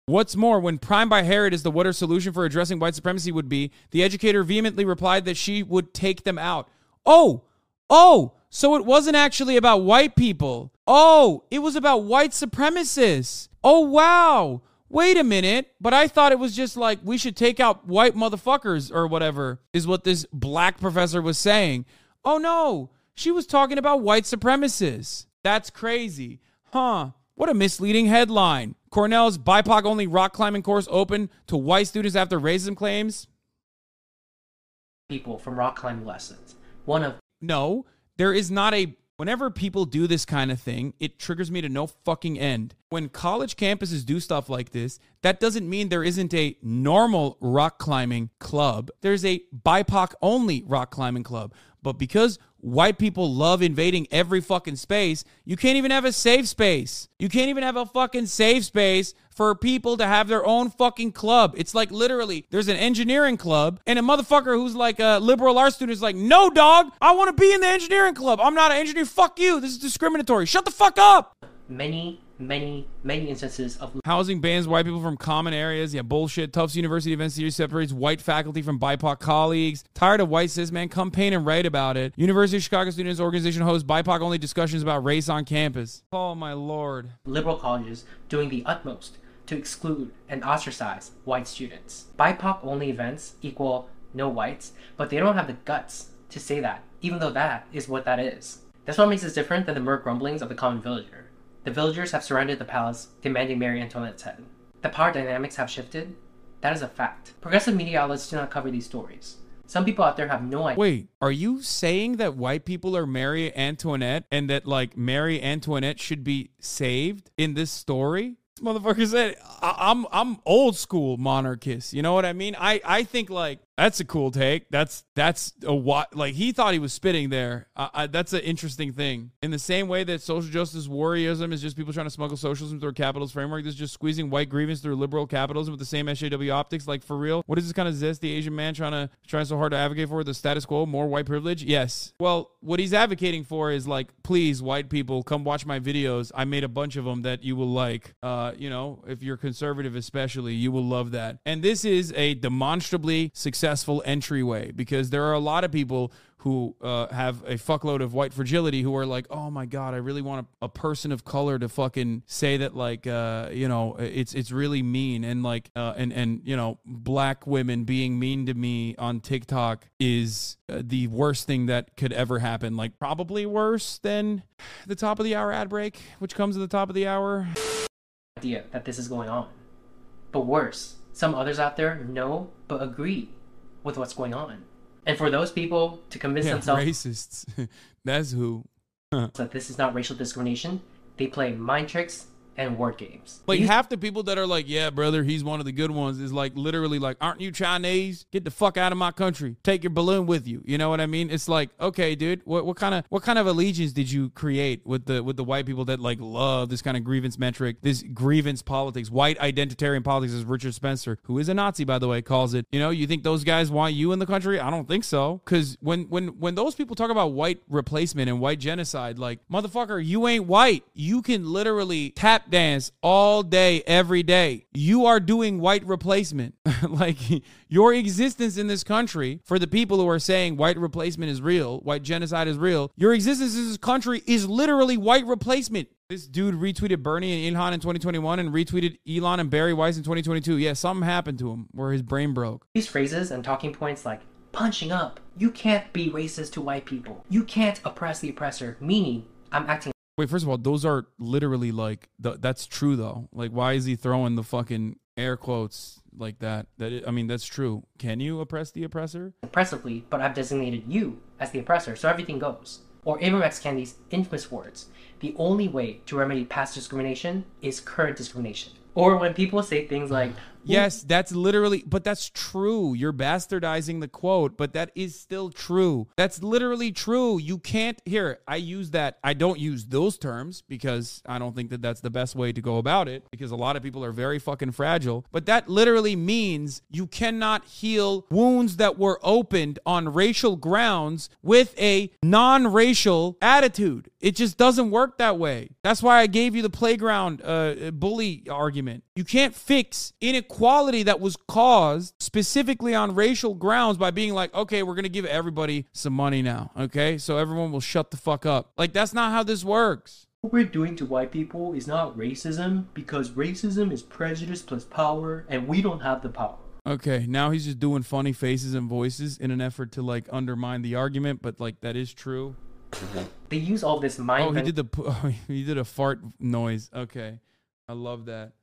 What's more, when primed by Herod as the what her solution for addressing white supremacy would be, the educator vehemently replied that she would take them out. Oh, oh, so it wasn't actually about white people. Oh, it was about white supremacists. Oh, wow wait a minute, but I thought it was just like we should take out white motherfuckers or whatever, is what this black professor was saying. Oh no, she was talking about white supremacists. That's crazy. Huh. What a misleading headline. Cornell's BIPOC only rock climbing course open to white students after racism claims. People from rock climbing lessons. One of. No, there is not a Whenever people do this kind of thing, it triggers me to no fucking end. When college campuses do stuff like this, that doesn't mean there isn't a normal rock climbing club. There's a BIPOC only rock climbing club. But because white people love invading every fucking space, you can't even have a safe space. You can't even have a fucking safe space for people to have their own fucking club. It's like literally there's an engineering club and a motherfucker who's like a liberal arts student is like, no, dog, I want to be in the engineering club. I'm not an engineer. Fuck you. This is discriminatory. Shut the fuck up. Many many, many instances of housing bans white people from common areas. Yeah, bullshit. Tufts University Event Series separates white faculty from BIPOC colleagues. Tired of white cis man? Come paint and write about it. University of Chicago Students Organization hosts BIPOC only discussions about race on campus. Oh my lord. Liberal colleges doing the utmost to exclude and ostracize white students. BIPOC only events equal no whites, but they don't have the guts to say that, even though that is what that is. That's what makes us different than the mere grumblings of the common villager. The villagers have surrounded the palace, demanding Marie Antoinette's head. The power dynamics have shifted. That is a fact. Progressive media outlets do not cover these stories. Some people out there have no idea. Wait, are you saying that white people are Marie Antoinette and that like Marie Antoinette should be saved in this story? This motherfucker said, I- am I'm old school monarchist." You know what I mean? I I think like that's a cool take. That's that's a what like he thought he was spitting there. I, that's an interesting thing. In the same way that social justice warriorism is just people trying to smuggle socialism through a capitalist framework, this is just squeezing white grievance through liberal capitalism with the same SJW optics. Like for real, what is this kind of zesty Asian man trying to trying so hard to advocate for the status quo, more white privilege? Yes. Well, what he's advocating for is like, please, white people, come watch my videos. I made a bunch of them that you will like. Uh, you know, if you're conservative, especially, you will love that. And this is a demonstrably successful successful entryway because there are a lot of people who uh, have a fuckload of white fragility who are like, oh my god, I really want a, a person of color to fucking say that like, uh, you know, it's it's really mean and like, uh, and and you know, black women being mean to me on TikTok is uh, the worst thing that could ever happen. Like probably worse than the top of the hour ad break, which comes at the top of the hour. Idea that this is going on, but worse, some others out there know but agree with what's going on. And for those people to convince yeah, themselves racists, that's who. that this is not racial discrimination, they play mind tricks and word games. Like half the people that are like, "Yeah, brother, he's one of the good ones," is like literally like, "Aren't you Chinese? Get the fuck out of my country. Take your balloon with you." You know what I mean? It's like, okay, dude, what what kind of what kind of allegiance did you create with the with the white people that like love this kind of grievance metric, this grievance politics, white identitarian politics, as Richard Spencer, who is a Nazi by the way, calls it. You know, you think those guys want you in the country? I don't think so. Because when when when those people talk about white replacement and white genocide, like motherfucker, you ain't white. You can literally tap dance all day, every day. You are doing white replacement. like your existence in this country, for the people who are saying white replacement is real, white genocide is real, your existence in this country is literally white replacement. This dude retweeted Bernie and Ilhan in 2021 and retweeted Elon and Bari Weiss in 2022. Yeah, something happened to him where his brain broke. These phrases and talking points like punching up, you can't be racist to white people, you can't oppress the oppressor, meaning I'm acting Wait, first of all, those are literally like th- that's true though. Like, why is he throwing the fucking air quotes like that? That I mean, that's true. Can you oppress the oppressor? Oppressively, but I've designated you as the oppressor, so everything goes. Or Ibram X. Kendi's infamous words: "The only way to remedy past discrimination is current discrimination." Or when people say things like, Yes, that's literally, but that's true. You're bastardizing the quote, but that is still true. That's literally true. You can't, here, I use that. I don't use those terms because I don't think that that's the best way to go about it because a lot of people are very fucking fragile. But that literally means you cannot heal wounds that were opened on racial grounds with a non racial attitude. It just doesn't work that way. That's why I gave you the playground uh, bully argument. You can't fix inequality that was caused specifically on racial grounds by being like, okay, we're going to give everybody some money now. Okay. So everyone will shut the fuck up. Like, that's not how this works. what we're doing to white people is not racism because racism is prejudice plus power, and we don't have the power. Okay, now he's just doing funny faces and voices in an effort to like undermine the argument, but like that is true. They use all this oh, mind. Oh, he did the oh, he did a fart noise. Okay, I love that.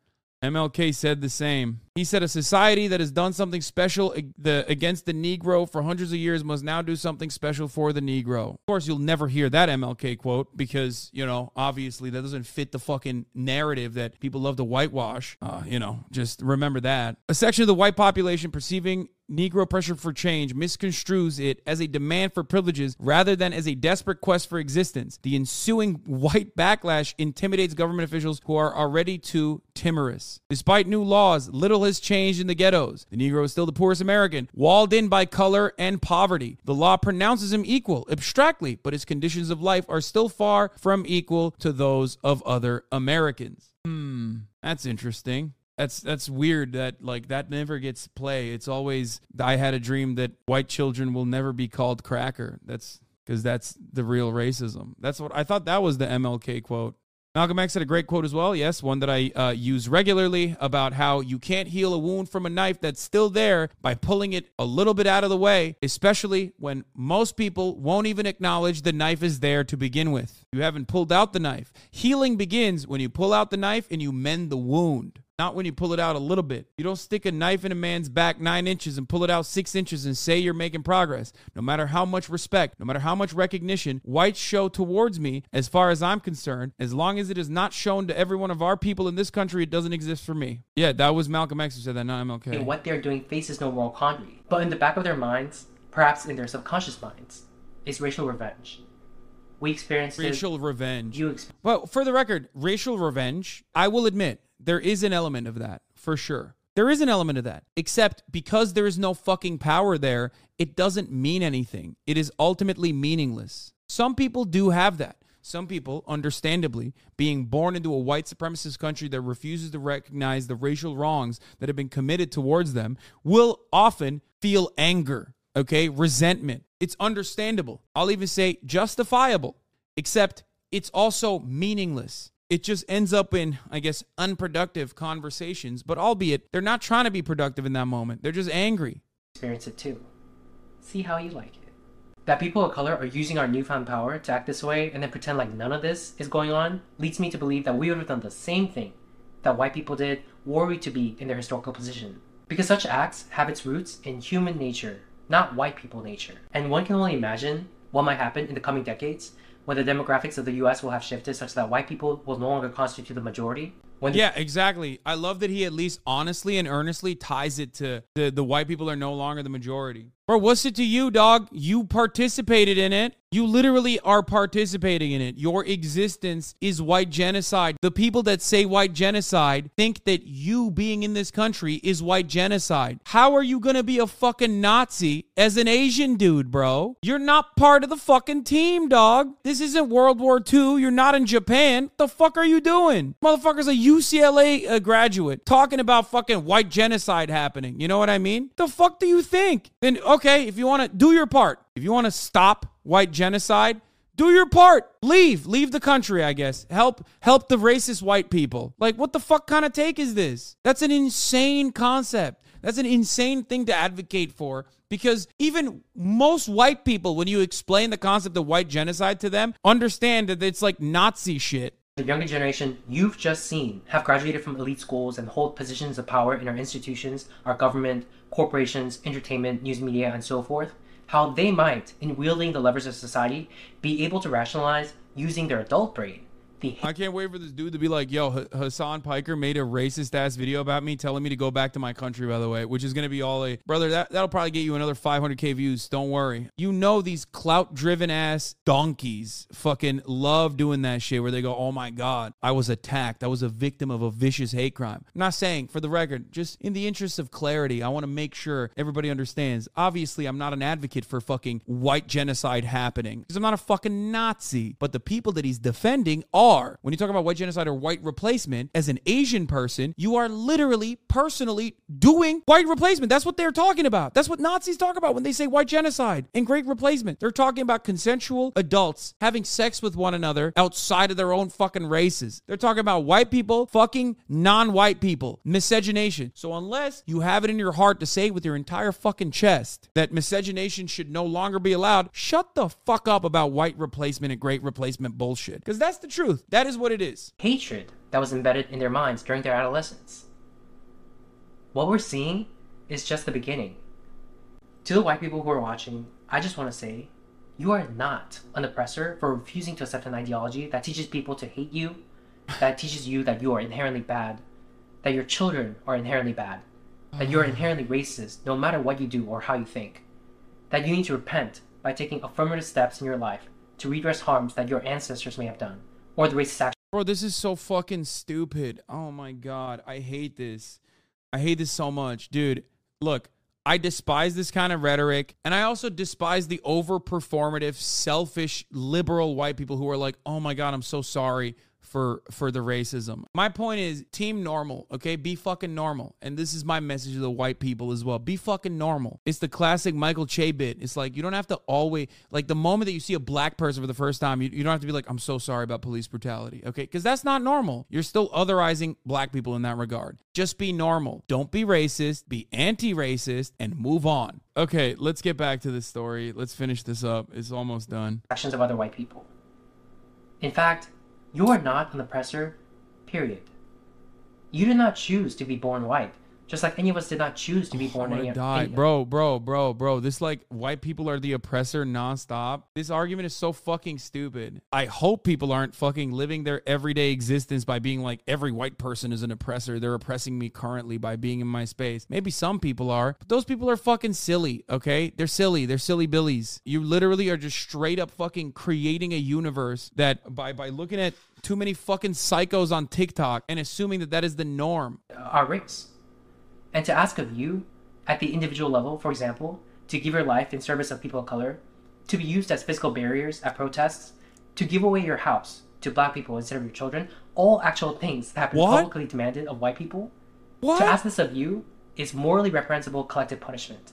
MLK said the same. He said a society that has done something special against the Negro for hundreds of years must now do something special for the Negro. Of course, you'll never hear that MLK quote because, you know, obviously that doesn't fit the fucking narrative that people love to whitewash. Uh, you know, just remember that. A section of the white population perceiving Negro pressure for change misconstrues it as a demand for privileges rather than as a desperate quest for existence. The ensuing white backlash intimidates government officials who are already too timorous. Despite new laws, little has changed in the ghettos. The Negro is still the poorest American, walled in by color and poverty. The law pronounces him equal abstractly, but his conditions of life are still far from equal to those of other Americans. Hmm, that's interesting. That's that's weird that like that never gets play. It's always I had a dream that white children will never be called cracker. That's because that's the real racism. That's what I thought that was the MLK quote. Malcolm X had a great quote as well. Yes, one that I uh, use regularly about how you can't heal a wound from a knife that's still there by pulling it a little bit out of the way, especially when most people won't even acknowledge the knife is there to begin with. You haven't pulled out the knife. Healing begins when you pull out the knife and you mend the wound. Not when you pull it out a little bit. You don't stick a knife in a man's back nine inches and pull it out six inches and say you're making progress. No matter how much respect, no matter how much recognition whites show towards me, as far as I'm concerned, as long as it is not shown to every one of our people in this country, it doesn't exist for me. Yeah, that was Malcolm X who said that, not MLK. And what they're doing faces no moral quandary. But in the back of their minds, perhaps in their subconscious minds, is racial revenge. We experienced it- racial revenge. You ex- well, for the record, racial revenge, I will admit, there is an element of that, for sure. There is an element of that. Except because there is no fucking power there, it doesn't mean anything. It is ultimately meaningless. Some people do have that. Some people, understandably, being born into a white supremacist country that refuses to recognize the racial wrongs that have been committed towards them, will often feel anger, okay? Resentment. It's understandable. I'll even say justifiable, except it's also meaningless. It just ends up in, I guess, unproductive conversations, but albeit they're not trying to be productive in that moment. They're just angry. experience it too. See how you like it. That people of color are using our newfound power to act this way and then pretend like none of this is going on leads me to believe that we would have done the same thing that white people did were we to be in their historical position. Because such acts have its roots in human nature, not white people nature. And one can only imagine what might happen in the coming decades when the demographics of the US will have shifted such that white people will no longer constitute the majority. When the- Yeah, exactly. I love that he at least honestly and earnestly ties it to the, the white people are no longer the majority. Bro, what's it to you, dog? You participated in it. You literally are participating in it. Your existence is white genocide. The people that say white genocide think that you being in this country is white genocide. How are you gonna be a fucking Nazi as an Asian dude, bro? You're not part of the fucking team, dog. This isn't World War II. You're not in Japan. What the fuck are you doing? Motherfucker's a UCLA uh, graduate talking about fucking white genocide happening. You know what I mean? The fuck do you think? Then, okay, if you wanna do your part, if you wanna stop white genocide, do your part. Leave. Leave the country, I guess. Help help the racist white people. Like what the fuck kind of take is this? That's an insane concept. That's an insane thing to advocate for because even most white people when you explain the concept of white genocide to them understand that it's like Nazi shit. The younger generation you've just seen have graduated from elite schools and hold positions of power in our institutions, our government, corporations, entertainment, news media, and so forth. How they might, in wielding the levers of society, be able to rationalize using their adult brain I can't wait for this dude to be like, yo, H- Hasan Piker made a racist ass video about me telling me to go back to my country, by the way, which is going to be all a brother. That, that'll probably get you another 500K views. Don't worry. You know, these clout driven ass donkeys fucking love doing that shit where they go, oh my God, I was attacked. I was a victim of a vicious hate crime. I'm not saying, for the record, just in the interest of clarity, I want to make sure everybody understands. Obviously, I'm not an advocate for fucking white genocide happening because I'm not a fucking Nazi, but the people that he's defending are. When you talk about white genocide or white replacement, as an Asian person, you are literally, personally doing white replacement. That's what they're talking about. That's what Nazis talk about when they say white genocide and great replacement. They're talking about consensual adults having sex with one another outside of their own fucking races. They're talking about white people fucking non white people, miscegenation. So, unless you have it in your heart to say with your entire fucking chest that miscegenation should no longer be allowed, shut the fuck up about white replacement and great replacement bullshit. Because that's the truth. That is what it is. hatred that was embedded in their minds during their adolescence. What we're seeing is just the beginning. To the white people who are watching, I just want to say you are not an oppressor for refusing to accept an ideology that teaches people to hate you, that teaches you that you are inherently bad, that your children are inherently bad, that you are inherently racist no matter what you do or how you think, that you need to repent by taking affirmative steps in your life to redress harms that your ancestors may have done, or the racist actions. Bro, this is so fucking stupid. Oh my god, I hate this. I hate this so much. Dude, look, I despise this kind of rhetoric, and I also despise the over performative, selfish, liberal white people who are like, "Oh my god, I'm so sorry." For, for the racism. My point is team normal, okay? Be fucking normal. And this is my message to the white people as well. Be fucking normal. It's the classic Michael Che bit. It's like you don't have to always like the moment that you see a black person for the first time, you, you don't have to be like, I'm so sorry about police brutality. Okay? Because that's not normal. You're still otherizing black people in that regard. Just be normal. Don't be racist, be anti-racist, and move on. Okay, let's get back to this story. Let's finish this up. It's almost done. actions of other white people. In fact, you are not an oppressor, period. You did not choose to be born white, just like any of us did not choose to be oh born I'm any, die. Bro, bro, bro, bro. This like white people are the oppressor nonstop. This argument is so fucking stupid. I hope people aren't fucking living their everyday existence by being like every white person is an oppressor. They're oppressing me currently by being in my space. Maybe some people are, but those people are fucking silly, okay? They're silly. They're silly billies. You literally are just straight up fucking creating a universe that by by looking at too many fucking psychos on TikTok and assuming that that is the norm. our race. And to ask of you, at the individual level, for example, to give your life in service of people of color, to be used as physical barriers at protests, to give away your house to black people instead of your children, all actual things that have been What? publicly demanded of white people, What? to ask this of you is morally reprehensible collective punishment.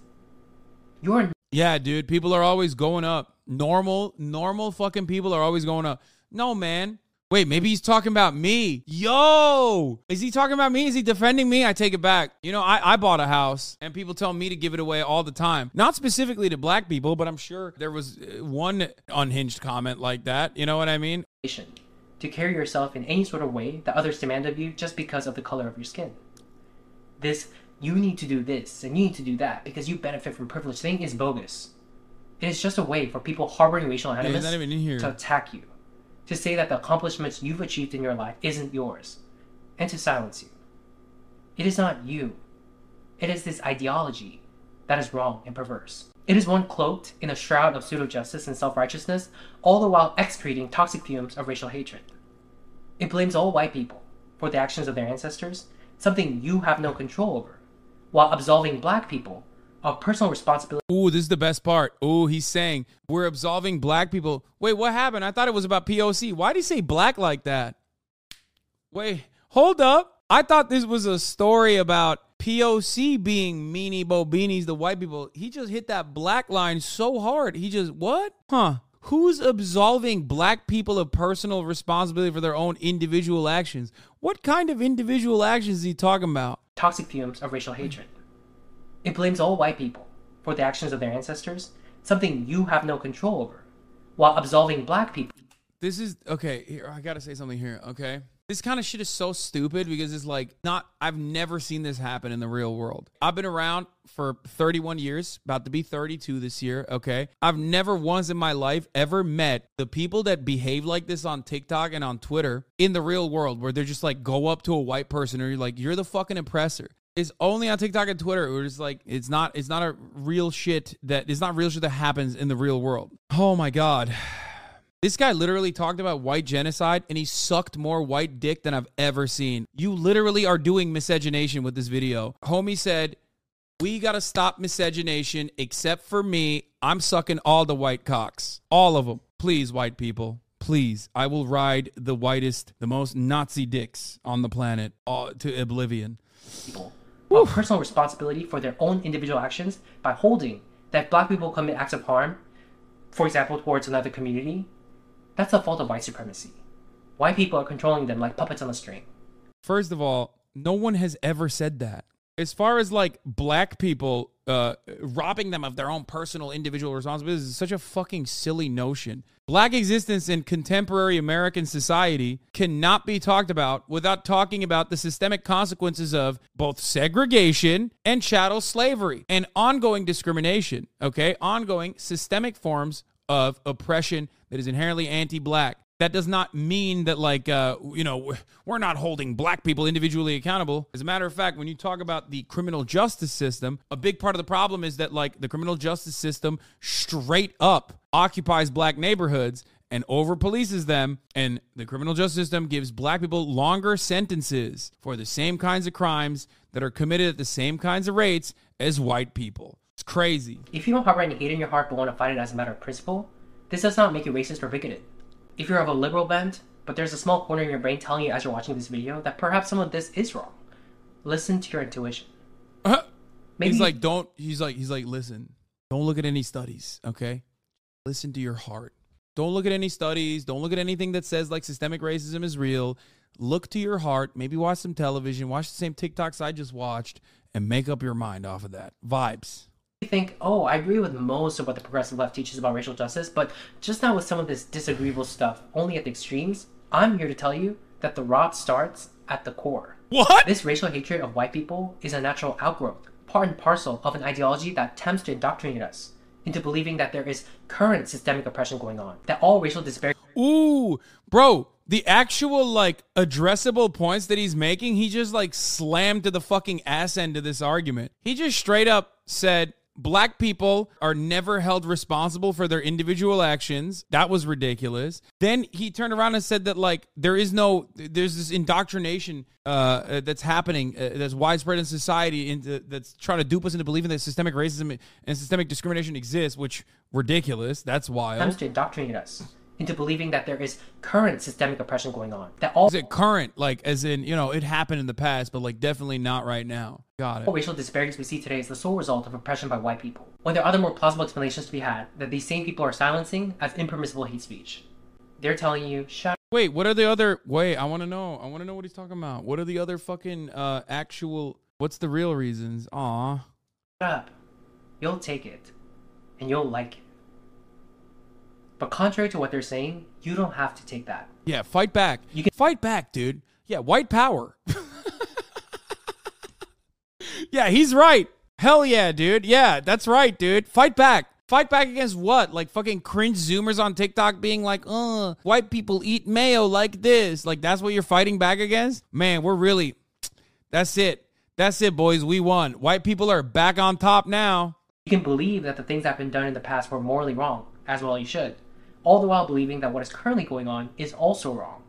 You're Yeah, dude. People are always going up. Normal, normal fucking people are always going up. No, man. Wait, maybe he's talking about me. Yo, is he talking about me? Is he defending me? I take it back. You know, I, I bought a house and people tell me to give it away all the time. Not specifically to black people, but I'm sure there was uh, one unhinged comment like that. You know what I mean? to carry yourself in any sort of way that others demand of you just because of the color of your skin. This, you need to do this and you need to do that because you benefit from privilege thing is bogus. It is just a way for people harboring racial animus not even in here. to attack you, to say that the accomplishments you've achieved in your life isn't yours, and to silence you. It is not you. It is this ideology that is wrong and perverse. It is one cloaked in a shroud of pseudo justice and self righteousness, all the while excreting toxic fumes of racial hatred. It blames all white people for the actions of their ancestors, something you have no control over, while absolving black people of personal responsibility. Ooh, this is the best part. Ooh, he's saying we're absolving black people. Wait, what happened? I thought it was about POC. Why did he say black like that? Wait, hold up. I thought this was a story about POC being meanie bobinis, the white people. He just hit that black line so hard. He just, what? Huh. Who's absolving black people of personal responsibility for their own individual actions? What kind of individual actions is he talking about? toxic fumes of racial hatred. It blames all white people for the actions of their ancestors, something you have no control over, while absolving black people. This is okay. Here, I gotta say something here. Okay, This kind of shit is so stupid because it's like not I've never seen this happen in the real world. I've been around for 31 years, about to be 32 this year, okay? I've never once in my life ever met the people that behave like this on TikTok and on Twitter in the real world where they're just like go up to a white person or you're like you're the fucking oppressor. It's only on TikTok and Twitter where it's like it's not it's not a real shit that it's not real shit that happens in the real world. Oh my god. This guy literally talked about white genocide and he sucked more white dick than I've ever seen. You literally are doing miscegenation with this video. Homie said, We gotta stop miscegenation except for me. I'm sucking all the white cocks. All of them. Please, white people. Please. I will ride the whitest, the most Nazi dicks on the planet uh, to oblivion. people a personal responsibility for their own individual actions by holding that black people commit acts of harm, for example, towards another community, that's the fault of white supremacy. White people are controlling them like puppets on a string. First of all, no one has ever said that. As far as like black people uh, robbing them of their own personal individual responsibilities is such a fucking silly notion. Black existence in contemporary American society cannot be talked about without talking about the systemic consequences of both segregation and chattel slavery and ongoing discrimination, okay? Ongoing systemic forms of oppression that is inherently anti-black. That does not mean that, like, uh, you know, we're not holding black people individually accountable. As a matter of fact, when you talk about the criminal justice system, a big part of the problem is that, like, the criminal justice system straight up occupies black neighborhoods and over polices them. And the criminal justice system gives black people longer sentences for the same kinds of crimes that are committed at the same kinds of rates as white people. It's crazy. If you don't harbor any hate in your heart but want to fight it as a matter of principle, this does not make you racist or bigoted. If you're of a liberal bent, but there's a small corner in your brain telling you as you're watching this video that perhaps some of this is wrong, listen to your intuition. Uh-huh. Maybe- he's like, don't. He's like, he's like, listen, don't look at any studies, okay? Listen to your heart. Don't look at any studies. Don't look at anything that says like systemic racism is real. Look to your heart. Maybe watch some television. Watch the same TikToks I just watched, and make up your mind off of that. Vibes. Think, oh, I agree with most of what the progressive left teaches about racial justice, but just not with some of this disagreeable stuff, only at the extremes. I'm here to tell you that the rot starts at the core. What? This racial hatred of white people is a natural outgrowth, part and parcel of an ideology that attempts to indoctrinate us into believing that there is current systemic oppression going on, that all racial disparity. Ooh, bro, the actual like addressable points that he's making, he just like slammed to the fucking ass end of this argument. He just straight up said, Black people are never held responsible for their individual actions. That was ridiculous. Then he turned around and said that like there is no there's this indoctrination uh, that's happening uh, that's widespread in society into that's trying to dupe us into believing that systemic racism and systemic discrimination exists, which ridiculous. That's wild. attempts to indoctrinate us into believing that there is current systemic oppression going on. That all Is it current? Like, as in, you know, it happened in the past, but like definitely not right now. Got it. all racial disparities we see today is the sole result of oppression by white people. When there are other more plausible explanations to be had that these same people are silencing as impermissible hate speech. They're telling you, shut Wait, what are the other? Wait, I want to know. I want to know what he's talking about. What are the other fucking uh actual? What's the real reasons? Aw. Shut up. You'll take it. And you'll like it. But contrary to what they're saying, you don't have to take that. Yeah, fight back. You can fight back, dude. Yeah, white power. yeah, he's right. Hell yeah, dude. Yeah, that's right, dude. Fight back. Fight back against what? Like fucking cringe zoomers on TikTok being like, uh, white people eat mayo like this. Like that's what you're fighting back against? Man, we're really that's it. That's it, boys. We won. White people are back on top now. You can believe that the things that have been done in the past were morally wrong, as well you should. All the while believing that what is currently going on is also wrong.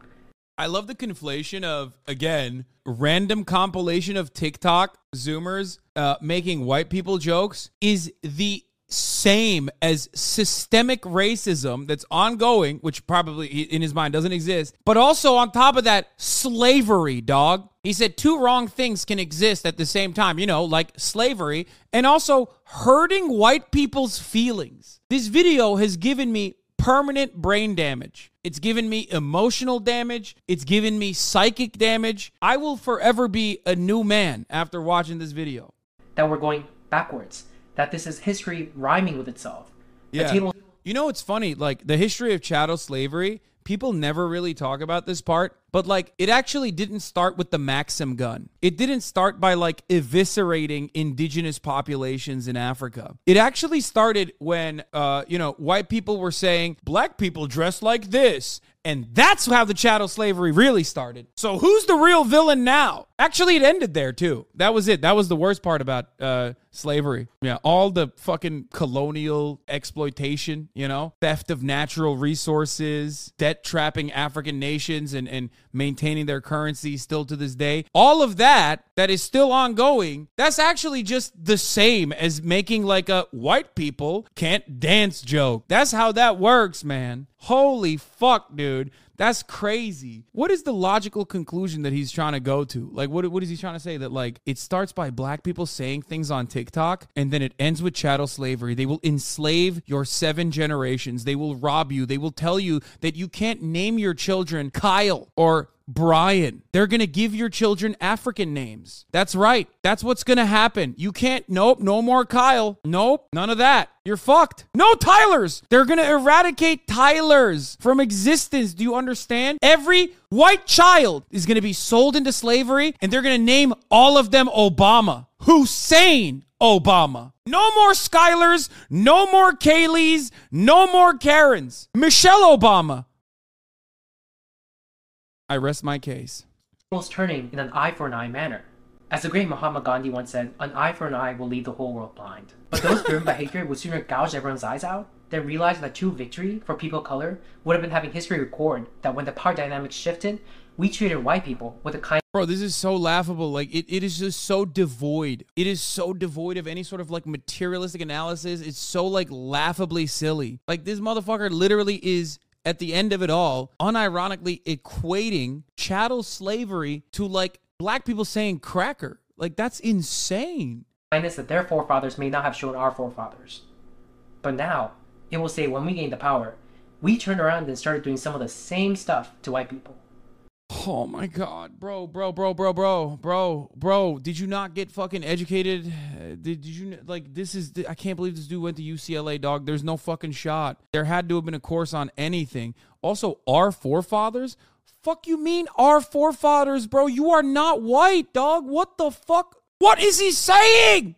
I love the conflation of again random compilation of TikTok Zoomers uh, making white people jokes is the same as systemic racism that's ongoing, which probably in his mind doesn't exist. But also on top of that, slavery, dog. He said two wrong things can exist at the same time, you know, like slavery and also hurting white people's feelings. This video has given me permanent brain damage. It's given me emotional damage. It's given me psychic damage. I will forever be a new man after watching this video. That we're going backwards. That this is history rhyming with itself. Yeah. table You know what's funny? Like the history of chattel slavery people never really talk about this part, but like it actually didn't start with the Maxim gun. It didn't start by like eviscerating indigenous populations in Africa. It actually started when uh, you know, white people were saying black people dress like this and that's how the chattel slavery really started. So who's the real villain now? Actually, it ended there too. That was it. That was the worst part about uh, slavery. Yeah, all the fucking colonial exploitation, you know, theft of natural resources, debt trapping African nations and, and maintaining their currency still to this day. All of that that is still ongoing, that's actually just the same as making like a white people can't dance joke. That's how that works, man. Holy fuck, dude. That's crazy. What is the logical conclusion that he's trying to go to? Like, what, what is he trying to say? That, like, it starts by black people saying things on TikTok and then it ends with chattel slavery. They will enslave your seven generations. They will rob you. They will tell you that you can't name your children Kyle or Brian. They're going to give your children African names. That's right. That's what's going to happen. You can't, nope, no more Kyle. Nope, none of that. You're fucked. No Tylers. They're going to eradicate Tylers from existence. Do you understand? Every white child is going to be sold into slavery and they're going to name all of them Obama. Hussein Obama. No more Skylers, no more Kayleys, no more Karens. Michelle Obama. I rest my case. Almost turning in an eye for an eye manner. As the great Mahatma Gandhi once said, an eye for an eye will leave the whole world blind. But those driven by hatred would sooner gouge everyone's eyes out than realize that true victory for people of color would have been having history record that when the power dynamics shifted, we treated white people with a kind Bro, this is so laughable. Like it, it is just so devoid. It is so devoid of any sort of like materialistic analysis. It's so like laughably silly. Like this motherfucker literally is at the end of it all, unironically equating chattel slavery to like black people saying cracker. Like that's insane. that their forefathers may not have shown our forefathers. But now, it will say when we gained the power, we turned around and started doing some of the same stuff to white people. Oh my god, bro, bro, bro, bro, bro, bro, bro. Did you not get fucking educated? Did, did you like this is I can't believe this dude went to UCLA, dog. There's no fucking shot. There had to have been a course on anything. Also, our forefathers? Fuck you mean our forefathers, bro? You are not white, dog. What the fuck? What is he saying?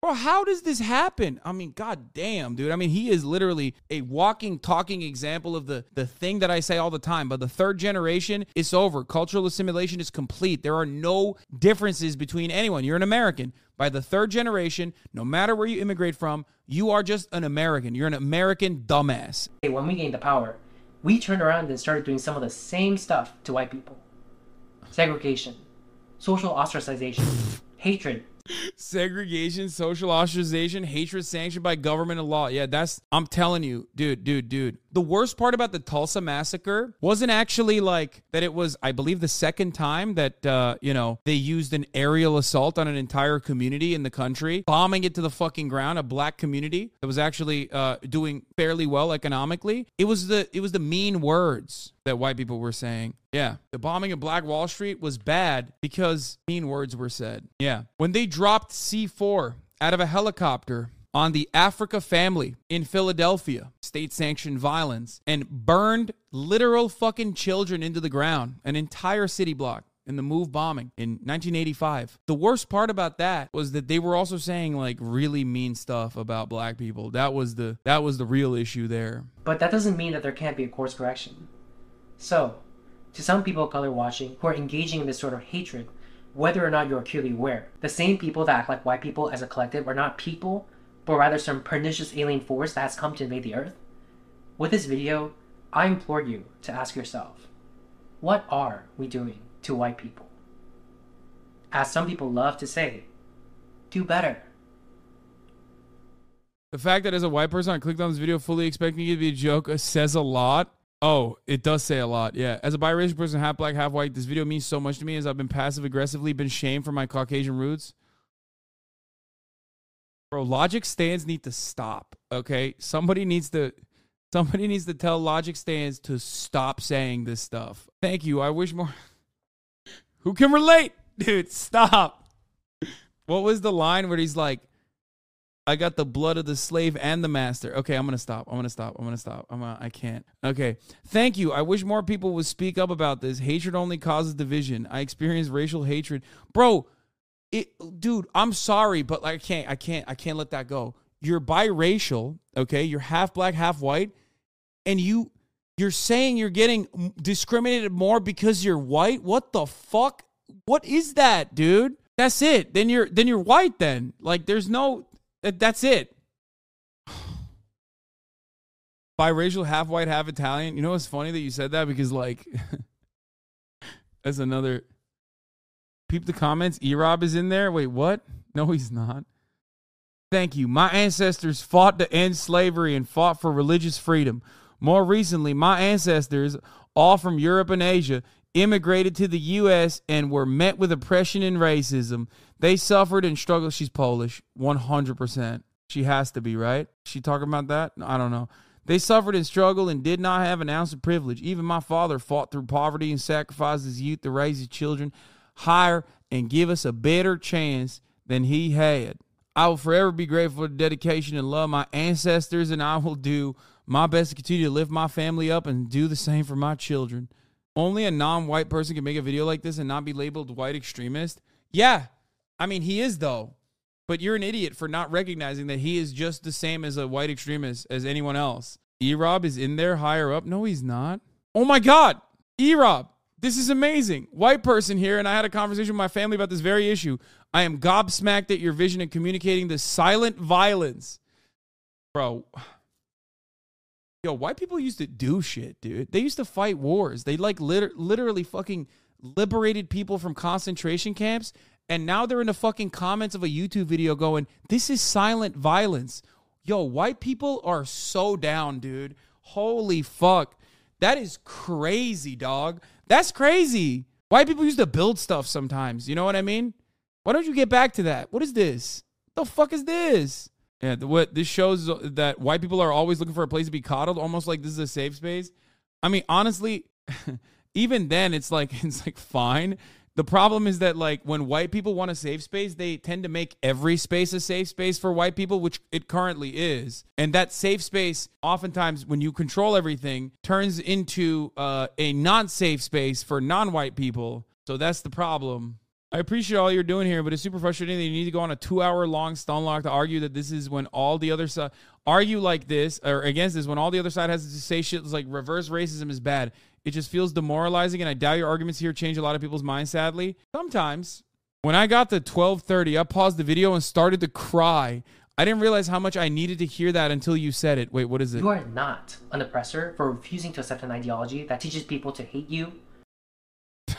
Bro, how does this happen? I mean, god damn, dude. I mean, he is literally a walking, talking example of the, the thing that I say all the time. But the third generation, it's over. Cultural assimilation is complete. There are no differences between anyone. You're an American. By the third generation, no matter where you immigrate from, you are just an American. You're an American dumbass. When we gained the power, we turned around and started doing some of the same stuff to white people segregation, social ostracization, hatred, Segregation, social ostracization, hatred sanctioned by government and law. Yeah, that's, I'm telling you, dude, dude, dude. The worst part about the Tulsa massacre wasn't actually like that it was, I believe, the second time that, uh, you know, they used an aerial assault on an entire community in the country, bombing it to the fucking ground, a black community that was actually uh, doing fairly well economically. It was the, it was the mean words that white people were saying. Yeah, the bombing of Black Wall Street was bad because mean words were said. Yeah. When they dropped C4 out of a helicopter on the Africa family in Philadelphia, state sanctioned violence, and burned literal fucking children into the ground, an entire city block. In the move bombing in 1985. The worst part about that was that they were also saying like really mean stuff about black people. That was the that was the real issue there. but that doesn't mean that there can't be a course correction. So, to some people color watching who are engaging in this sort of hatred, whether or not you're acutely aware, the same people that act like white people as a collective are not people, but rather some pernicious alien force that has come to invade the earth. With this video, I implore you to ask yourself, what are we doing to white people? As some people love to say, do better. The fact that as a white person I clicked on this video fully expecting it to be a joke says a lot. Oh, it does say a lot. Yeah. As a biracial person, half black, half white, this video means so much to me as I've been passive aggressively been shamed for my Caucasian roots. Bro, logic stands need to stop. Okay. Somebody needs to somebody needs to tell logic stands to stop saying this stuff. Thank you. I wish more Who can relate? Dude, stop. What was the line where he's like, I got the blood of the slave and the master. Okay, I'm gonna stop. I'm gonna stop. I'm gonna stop. I'm gonna, I can't. Okay. Thank you. I wish more people would speak up about this. Hatred only causes division. I experience racial hatred, bro. It, dude. I'm sorry, but like, I can't. I can't. I can't let that go. You're biracial. Okay. You're half black, half white, and you you're saying you're getting discriminated more because you're white. What the fuck? What is that, dude? That's it. Then you're then you're white. Then like, there's no that's it. Biracial, half white, half Italian. You know what's funny that you said that because like that's another peep the comments. E Rob is in there. Wait, what? No, he's not. Thank you. My ancestors fought to end slavery and fought for religious freedom. More recently, my ancestors, all from Europe and Asia, immigrated to the U.S. and were met with oppression and racism. They suffered and struggled. She's Polish, 100%. She has to be, right? She talking about that? I don't know. They suffered and struggled and did not have an ounce of privilege. Even my father fought through poverty and sacrificed his youth to raise his children higher and give us a better chance than he had. I will forever be grateful for the dedication and love my ancestors, and I will do my best to continue to lift my family up and do the same for my children. Only a non white person can make a video like this and not be labeled white extremist. Yeah, I mean, he is though. But you're an idiot for not recognizing that he is just the same as a white extremist as anyone else. E Rob is in there higher up. No, he's not. Oh my God. E Rob, this is amazing. White person here, and I had a conversation with my family about this very issue. I am gobsmacked at your vision and communicating the silent violence. Bro. Yo, white people used to do shit, dude. They used to fight wars. They like liter- literally fucking liberated people from concentration camps and now they're in the fucking comments of a YouTube video going, "This is silent violence." Yo, white people are so down, dude. Holy fuck. That is crazy, dog. That's crazy. White people used to build stuff sometimes. You know what I mean? Why don't you get back to that? What is this? the fuck is this? Yeah, the, what this shows that white people are always looking for a place to be coddled, almost like this is a safe space. I mean, honestly, even then, it's like it's like fine the problem is that like when white people want a safe space, they tend to make every space a safe space for white people, which it currently is. And that safe space, oftentimes when you control everything, turns into uh, a non-safe space for non-white people. So that's the problem. I appreciate all you're doing here, but it's super frustrating that you need to go on a two-hour long stun lock to argue that this is when all the other side argue like this or against this when all the other side has to say shit like reverse racism is bad. It just feels demoralizing, and I doubt your arguments here change a lot of people's minds, sadly. Sometimes. When I got to 1230, I paused the video and started to cry. I didn't realize how much I needed to hear that until you said it. Wait, what is it? You are not an oppressor for refusing to accept an ideology that teaches people to hate you.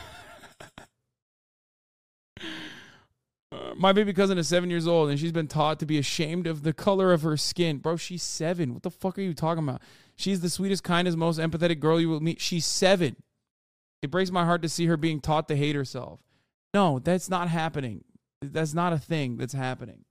Uh, my baby cousin is seven years old and she's been taught to be ashamed of the color of her skin. Bro, she's seven. What the fuck are you talking about? She's the sweetest, kindest, most empathetic girl you will meet. She's seven. It breaks my heart to see her being taught to hate herself. No, that's not happening. That's not a thing that's happening.